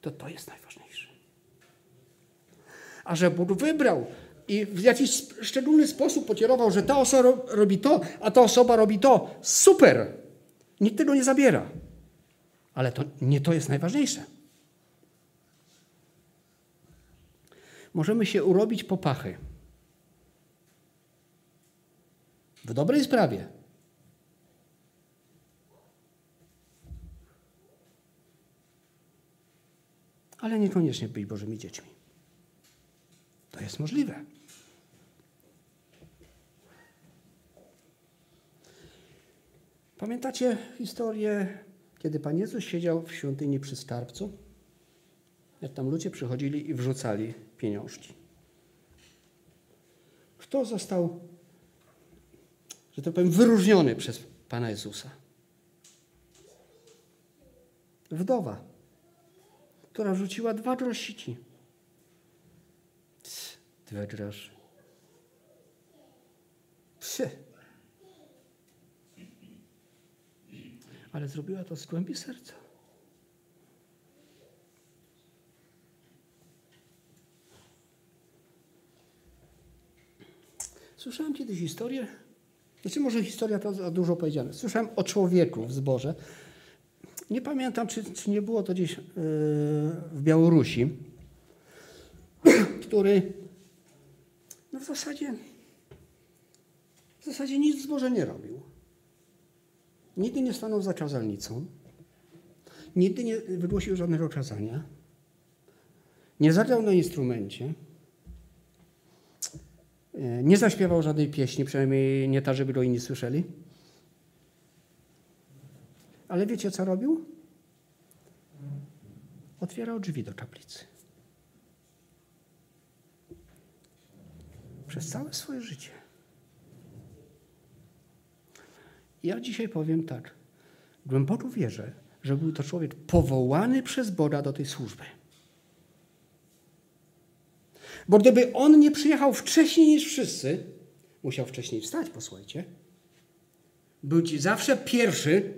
to to jest najważniejsze. A że Bóg wybrał i w jakiś szczególny sposób pokierował, że ta osoba robi to, a ta osoba robi to, super! Nikt tego nie zabiera. Ale to nie to jest najważniejsze. Możemy się urobić popachy. W dobrej sprawie. Ale niekoniecznie być Bożymi dziećmi. To jest możliwe. Pamiętacie historię, kiedy Pan Jezus siedział w świątyni przy skarbcu? Jak tam ludzie przychodzili i wrzucali pieniążki. Kto został, że tak powiem, wyróżniony przez Pana Jezusa? Wdowa, która wrzuciła dwa grosiki. Dwa grosze. Psy. Ale zrobiła to z głębi serca. Słyszałem kiedyś historię, znaczy może historia to za dużo powiedziane. Słyszałem o człowieku w zborze. Nie pamiętam, czy, czy nie było to gdzieś yy, w Białorusi, który no w zasadzie w zasadzie nic w zborze nie robił. Nigdy nie stanął za kazalnicą, nigdy nie wygłosił żadnego kazania, nie zagrał na instrumencie, e, nie zaśpiewał żadnej pieśni, przynajmniej nie ta, żeby go inni słyszeli. Ale wiecie, co robił? Otwierał drzwi do kaplicy. Przez całe swoje życie. Ja dzisiaj powiem tak. Głęboko wierzę, że był to człowiek powołany przez Boga do tej służby. Bo gdyby on nie przyjechał wcześniej niż wszyscy, musiał wcześniej wstać, posłuchajcie, być zawsze pierwszy.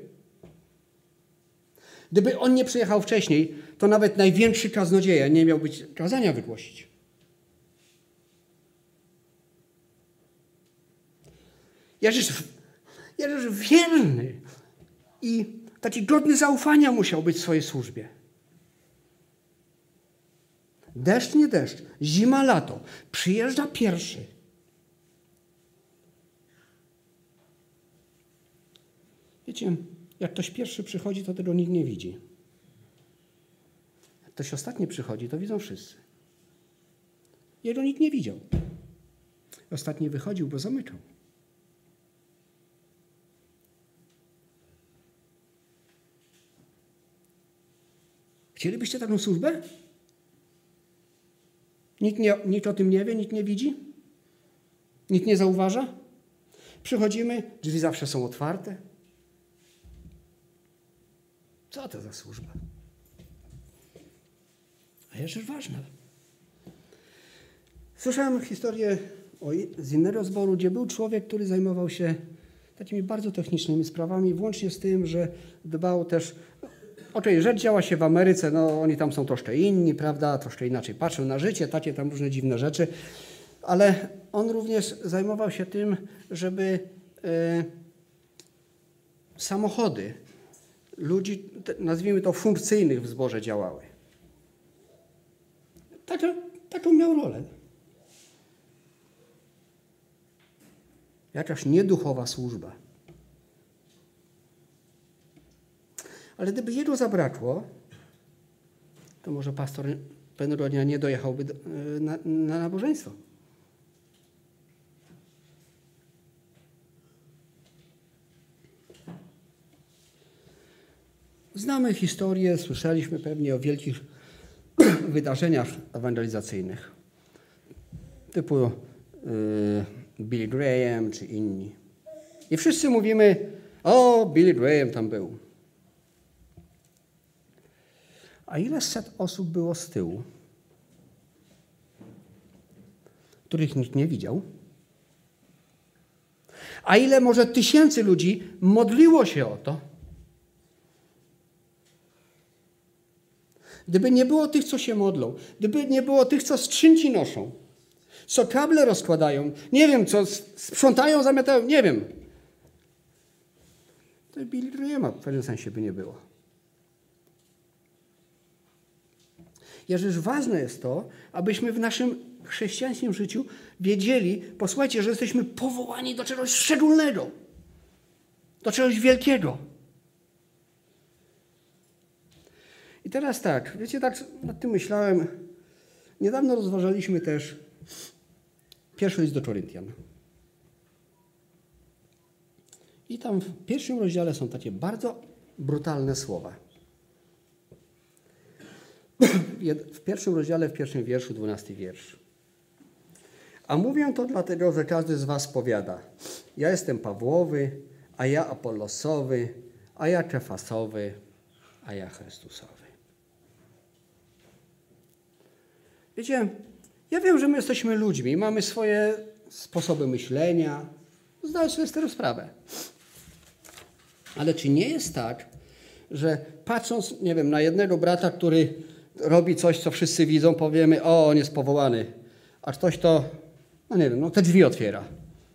Gdyby on nie przyjechał wcześniej, to nawet największy kaznodzieja nie miał być kazania wygłosić. Jezus Jezus wierny i taki godny zaufania musiał być w swojej służbie. Deszcz, nie deszcz, zima, lato. Przyjeżdża pierwszy. Wiecie, jak ktoś pierwszy przychodzi, to tego nikt nie widzi. Jak ktoś ostatni przychodzi, to widzą wszyscy. Jego nikt nie widział. Ostatni wychodził, bo zamykał. Chcielibyście taką służbę? Nikt, nie, nikt o tym nie wie, nikt nie widzi? Nikt nie zauważa? Przychodzimy, drzwi zawsze są otwarte. Co to za służba? A jeszcze ważna. Słyszałem historię z innego zboru, gdzie był człowiek, który zajmował się takimi bardzo technicznymi sprawami, włącznie z tym, że dbał też oczywiście rzecz działa się w Ameryce, no oni tam są troszkę inni, prawda, troszkę inaczej patrzą na życie, takie tam różne dziwne rzeczy, ale on również zajmował się tym, żeby e, samochody ludzi, nazwijmy to funkcyjnych w zborze działały. Taką, taką miał rolę. Jakaś nieduchowa służba. Ale gdyby jego zabrakło, to może pastor Penronia nie dojechałby do, na, na nabożeństwo. Znamy historię, słyszeliśmy pewnie o wielkich wydarzeniach ewangelizacyjnych, typu yy, Billy Graham czy inni. I wszyscy mówimy, o, Billy Graham tam był. A ile set osób było z tyłu, których nikt nie widział? A ile może tysięcy ludzi modliło się o to? Gdyby nie było tych, co się modlą, gdyby nie było tych, co skrzynki noszą, co kable rozkładają, nie wiem, co sprzątają, zamiatają, nie wiem. To Billy Grahama w pewnym sensie by nie było. Jakżeż ważne jest to, abyśmy w naszym chrześcijańskim życiu wiedzieli, posłuchajcie, że jesteśmy powołani do czegoś szczególnego, do czegoś wielkiego. I teraz tak, wiecie, tak nad tym myślałem. Niedawno rozważaliśmy też pierwszy list do Koryntian. I tam w pierwszym rozdziale są takie bardzo brutalne słowa. W pierwszym rozdziale, w pierwszym wierszu, dwunasty wiersz. A mówię to dlatego, że każdy z was powiada, ja jestem Pawłowy, a ja Apollosowy, a ja Kefasowy, a ja Chrystusowy. Wiecie, ja wiem, że my jesteśmy ludźmi, mamy swoje sposoby myślenia, zdaję sobie z tego sprawę. Ale czy nie jest tak, że patrząc, nie wiem, na jednego brata, który robi coś, co wszyscy widzą, powiemy, o, on jest powołany, a ktoś to, no nie wiem, no te drzwi otwiera,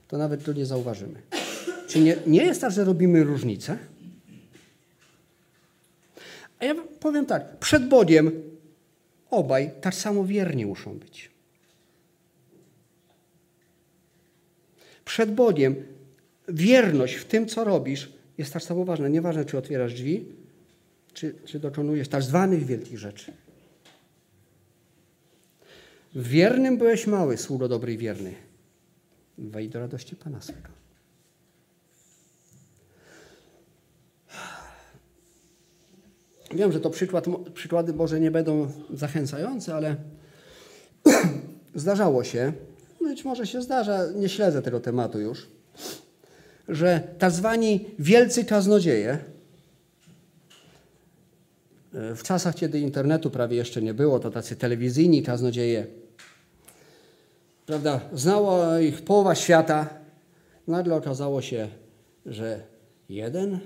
to nawet to nie zauważymy. Czy nie, nie jest tak, że robimy różnicę? A ja powiem tak, przed Bogiem obaj tak samo wierni muszą być. Przed Bogiem wierność w tym, co robisz, jest tak samo ważna. Nieważne, czy otwierasz drzwi, czy, czy dokonujesz tak zwanych wielkich rzeczy. Wiernym byłeś mały, sługo dobry i wierny. Wejdź do radości Pana swego. Wiem, że to przykład, przykłady może nie będą zachęcające, ale zdarzało się, być może się zdarza, nie śledzę tego tematu już, że tak zwani wielcy kaznodzieje, w czasach, kiedy internetu prawie jeszcze nie było, to tacy telewizyjni kaznodzieje, prawda, znała ich połowa świata, nagle okazało się, że jeden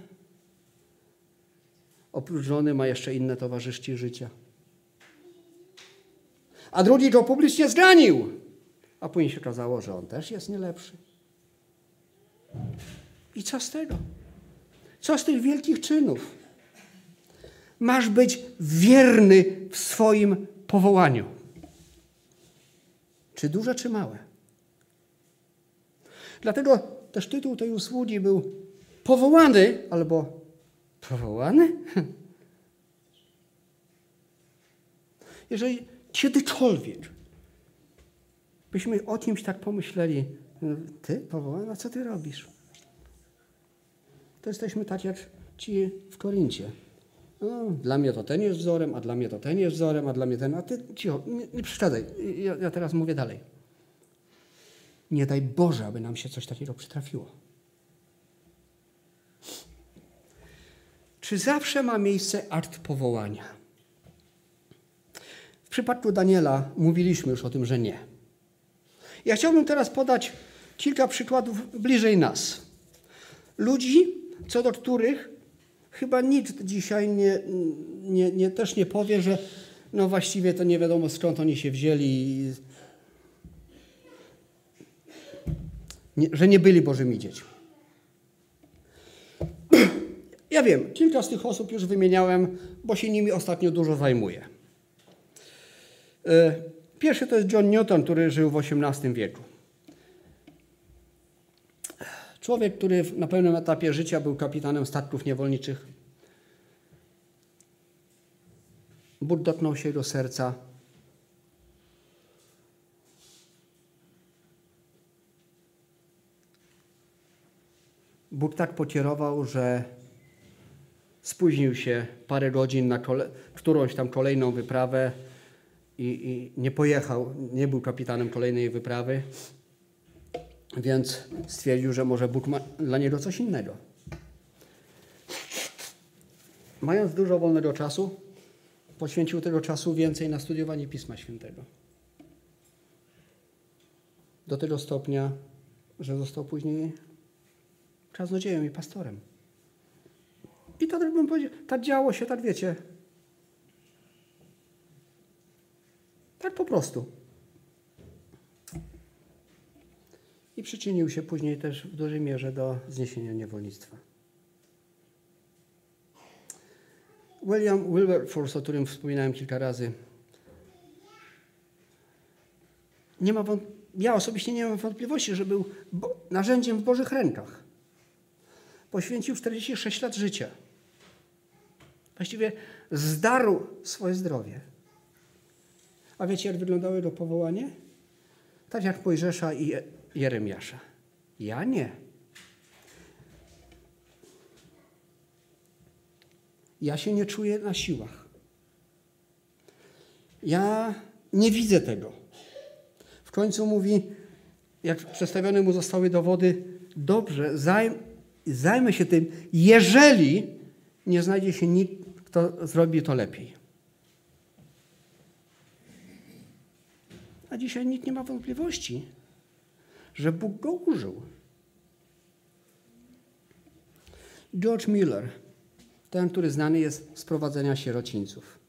Oprócz żony ma jeszcze inne towarzyszki życia. A drugi go publicznie zganił. A później się okazało, że on też jest nie lepszy. I co z tego? Co z tych wielkich czynów? Masz być wierny w swoim powołaniu. Czy duże, czy małe. Dlatego też tytuł tej usługi był powołany albo Powołany? Jeżeli kiedykolwiek byśmy o kimś tak pomyśleli, ty powołany, a co ty robisz? To jesteśmy tak jak ci w Korincie. No, dla mnie to ten jest wzorem, a dla mnie to ten jest wzorem, a dla mnie ten, a ty cicho, nie, nie przeszkadzaj. Ja, ja teraz mówię dalej. Nie daj Boże, aby nam się coś takiego przytrafiło. Czy zawsze ma miejsce akt powołania? W przypadku Daniela mówiliśmy już o tym, że nie. Ja chciałbym teraz podać kilka przykładów bliżej nas. Ludzi, co do których chyba nikt dzisiaj nie, nie, nie, też nie powie, że no właściwie to nie wiadomo skąd oni się wzięli, nie, że nie byli Bożymi dziećmi. Ja wiem, kilka z tych osób już wymieniałem, bo się nimi ostatnio dużo zajmuję. E, pierwszy to jest John Newton, który żył w XVIII wieku. Człowiek, który na pewnym etapie życia był kapitanem statków niewolniczych. Bóg dotknął się do serca. Bóg tak pokierował, że spóźnił się parę godzin na kole- którąś tam kolejną wyprawę i, i nie pojechał, nie był kapitanem kolejnej wyprawy. Więc stwierdził, że może Bóg ma dla niego coś innego. Mając dużo wolnego czasu, poświęcił tego czasu więcej na studiowanie Pisma Świętego. Do tego stopnia, że został później kaznodzieją i pastorem. I to tak bym powiedział, tak działo się, tak wiecie. Tak po prostu. I przyczynił się później też w dużej mierze do zniesienia niewolnictwa. William Wilberforce, o którym wspominałem kilka razy, nie ma ja osobiście nie mam wątpliwości, że był narzędziem w Bożych rękach. Poświęcił 46 lat życia. Właściwie zdarł swoje zdrowie. A wiecie, jak wyglądało jego powołanie? Tak jak Mojżesza i Jeremiasza. Ja nie. Ja się nie czuję na siłach. Ja nie widzę tego. W końcu mówi, jak przedstawione mu zostały dowody, dobrze, zajm, zajmę się tym, jeżeli nie znajdzie się nikt, kto zrobi to lepiej. A dzisiaj nikt nie ma wątpliwości, że Bóg go użył. George Miller, ten, który znany jest z prowadzenia sierocińców.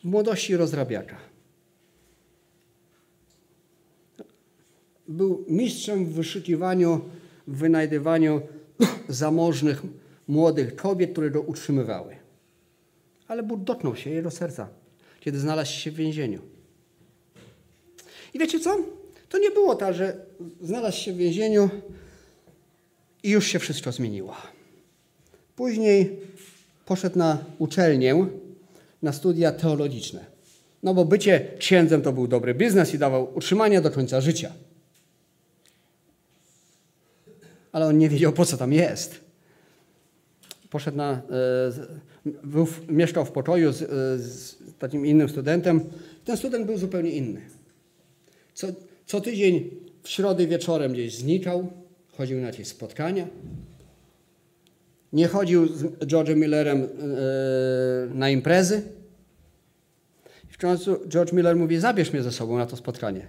W młodości rozrabiaka. Był mistrzem w wyszukiwaniu, w wynajdywaniu zamożnych, młodych kobiet, które go utrzymywały. Ale Bóg dotknął się jego serca, kiedy znalazł się w więzieniu. I wiecie co? To nie było tak, że znalazł się w więzieniu i już się wszystko zmieniło. Później poszedł na uczelnię, na studia teologiczne. No bo bycie księdzem to był dobry biznes i dawał utrzymanie do końca życia. Ale on nie wiedział, po co tam jest. Poszedł na. E, był, mieszkał w pokoju z, e, z takim innym studentem. Ten student był zupełnie inny. Co, co tydzień w środę wieczorem gdzieś znikał, chodził na jakieś spotkania. Nie chodził z George'em Millerem yy, na imprezy. W końcu George Miller mówi, zabierz mnie ze sobą na to spotkanie.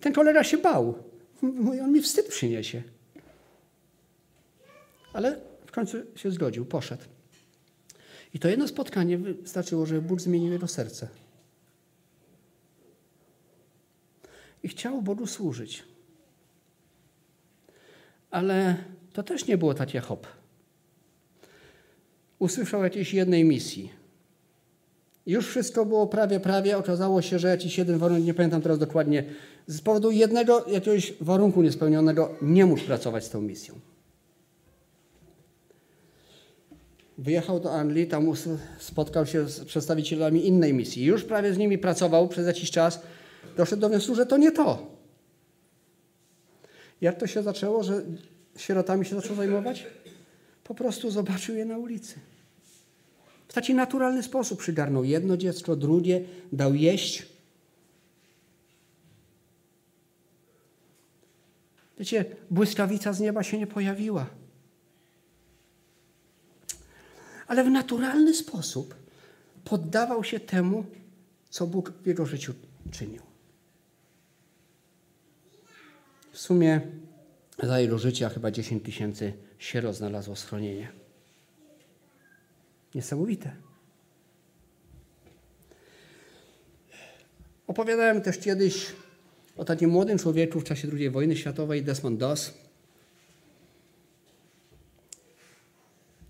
Ten kolega się bał. Mówi, on mi wstyd przyniesie. Ale w końcu się zgodził, poszedł. I to jedno spotkanie wystarczyło, żeby Bóg zmienił jego serce. I chciał Bogu służyć. Ale to też nie było takie hop. Usłyszał jakiejś jednej misji. Już wszystko było prawie, prawie. Okazało się, że jakiś jeden warunek, nie pamiętam teraz dokładnie, z powodu jednego jakiegoś warunku niespełnionego nie mógł pracować z tą misją. Wyjechał do Anglii, tam spotkał się z przedstawicielami innej misji. Już prawie z nimi pracował przez jakiś czas, doszedł do wniosku, że to nie to. Jak to się zaczęło, że sierotami się zaczął zajmować? Po prostu zobaczył je na ulicy. W taki naturalny sposób przygarnął jedno dziecko, drugie, dał jeść. Wiecie, błyskawica z nieba się nie pojawiła. Ale w naturalny sposób poddawał się temu, co Bóg w jego życiu czynił. W sumie za jego życia chyba 10 tysięcy sierot znalazło schronienie. Niesamowite. Opowiadałem też kiedyś o takim młodym człowieku w czasie II wojny światowej, Desmond Doss,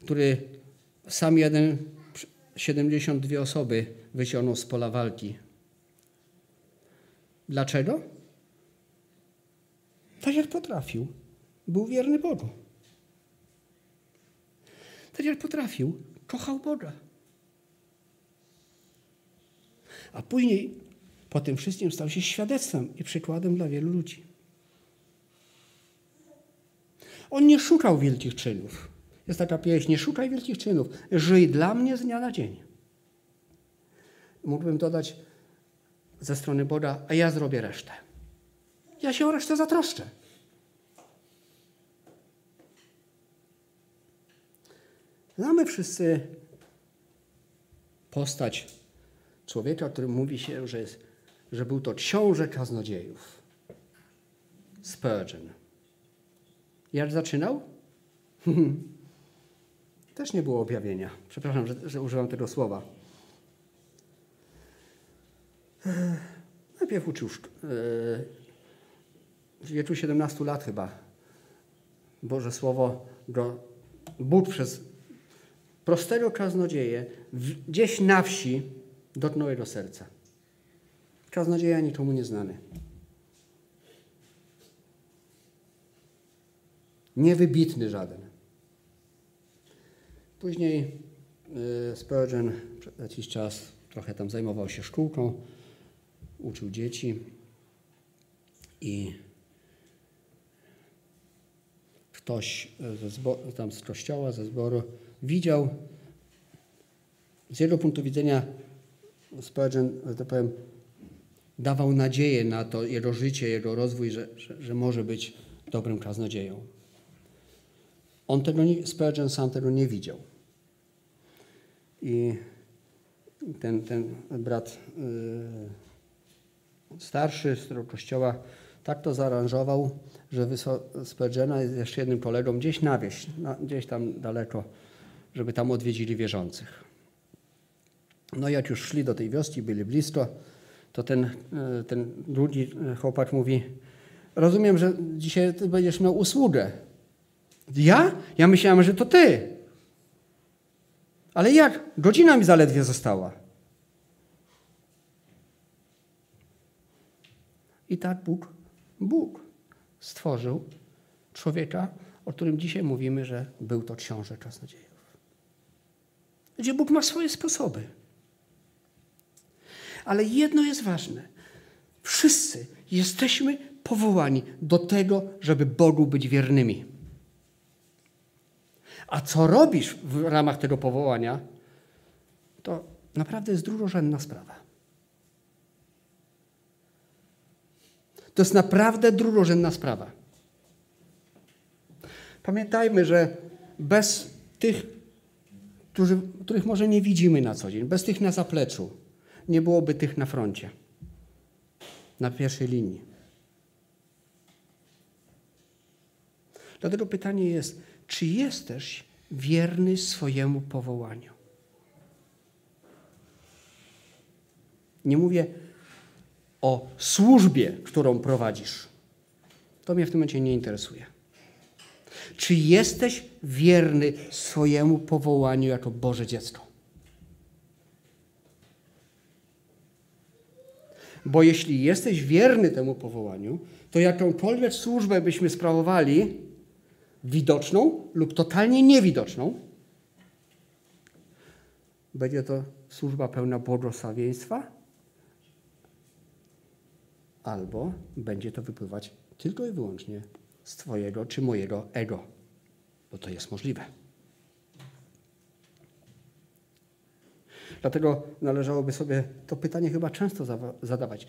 który sam jeden 72 osoby wyciągnął z pola walki. Dlaczego? Tak jak potrafił. Był wierny Bogu. Tak jak potrafił, kochał Boga. A później po tym wszystkim stał się świadectwem i przykładem dla wielu ludzi. On nie szukał wielkich czynów. Jest taka pieśń, nie szukaj wielkich czynów, żyj dla mnie z dnia na dzień. Mógłbym dodać ze strony Boga, a ja zrobię resztę. Ja się o resztę zatroszczę. Znamy wszyscy postać człowieka, którym mówi się, że, jest, że był to książę kaznodziejów. Spurgeon. Jak zaczynał? Też nie było objawienia. Przepraszam, że, że tego słowa. Najpierw uczył w wieku 17 lat chyba. Boże Słowo go Bóg przez prostego kaznodzieję gdzieś na wsi dotknął jego serca. Kaznodzieja nikomu nieznany. Niewybitny żaden. Później y, Spurgeon przez jakiś czas trochę tam zajmował się szkółką, uczył dzieci i ktoś ze tam z kościoła, ze zboru widział z jego punktu widzenia Spurgeon, że tak powiem, dawał nadzieję na to jego życie, jego rozwój, że, że, że może być dobrym kaznodzieją. On tego nie, Spurgeon sam tego nie widział. I ten, ten brat yy, starszy z tego kościoła tak to zaaranżował, że wysłał Spurgeona z jeszcze jednym kolegą gdzieś na wieś, na, gdzieś tam daleko, żeby tam odwiedzili wierzących. No jak już szli do tej wioski, byli blisko, to ten, yy, ten drugi chłopak mówi, rozumiem, że dzisiaj ty będziesz miał usługę. Ja? Ja myślałem, że to ty. Ale jak? Godzina mi zaledwie została. I tak Bóg, Bóg stworzył człowieka, o którym dzisiaj mówimy, że był to książę kaznodziejów. Gdzie Bóg ma swoje sposoby. Ale jedno jest ważne. Wszyscy jesteśmy powołani do tego, żeby Bogu być wiernymi. A co robisz w ramach tego powołania, to naprawdę jest drugorzędna sprawa. To jest naprawdę drugorzędna sprawa. Pamiętajmy, że bez tych, którzy, których może nie widzimy na co dzień, bez tych na zapleczu, nie byłoby tych na froncie, na pierwszej linii. Dlatego pytanie jest, czy jesteś wierny swojemu powołaniu? Nie mówię o służbie, którą prowadzisz. To mnie w tym momencie nie interesuje. Czy jesteś wierny swojemu powołaniu jako Boże dziecko? Bo jeśli jesteś wierny temu powołaniu, to jakąkolwiek służbę byśmy sprawowali, widoczną lub totalnie niewidoczną, będzie to służba pełna błogosławieństwa, albo będzie to wypływać tylko i wyłącznie z Twojego czy mojego ego, bo to jest możliwe. Dlatego należałoby sobie to pytanie chyba często zadawać.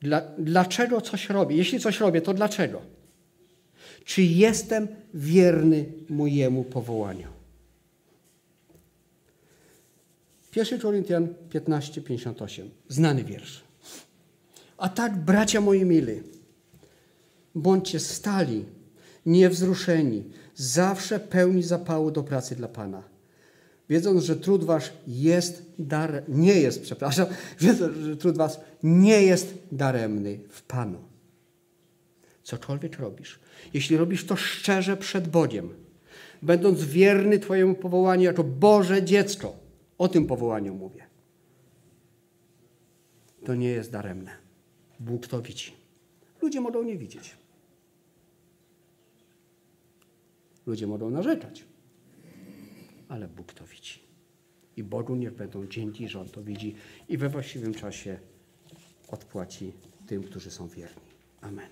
Dla, dlaczego coś robię? Jeśli coś robię, to dlaczego? Czy jestem wierny mojemu powołaniu? 1 Koryntian 15:58. Znany wiersz. A tak, bracia moi mili, bądźcie stali, niewzruszeni, zawsze pełni zapału do pracy dla Pana. wiedząc, że trud wasz jest dar, nie jest, przepraszam, wiedząc, że trud was nie jest daremny w Panu. Cokolwiek robisz, jeśli robisz to szczerze przed Bogiem, będąc wierny Twojemu powołaniu jako Boże dziecko, o tym powołaniu mówię, to nie jest daremne. Bóg to widzi. Ludzie mogą nie widzieć. Ludzie mogą narzekać, ale Bóg to widzi. I Bogu niech będą dzięki, że On to widzi i we właściwym czasie odpłaci tym, którzy są wierni. Amen.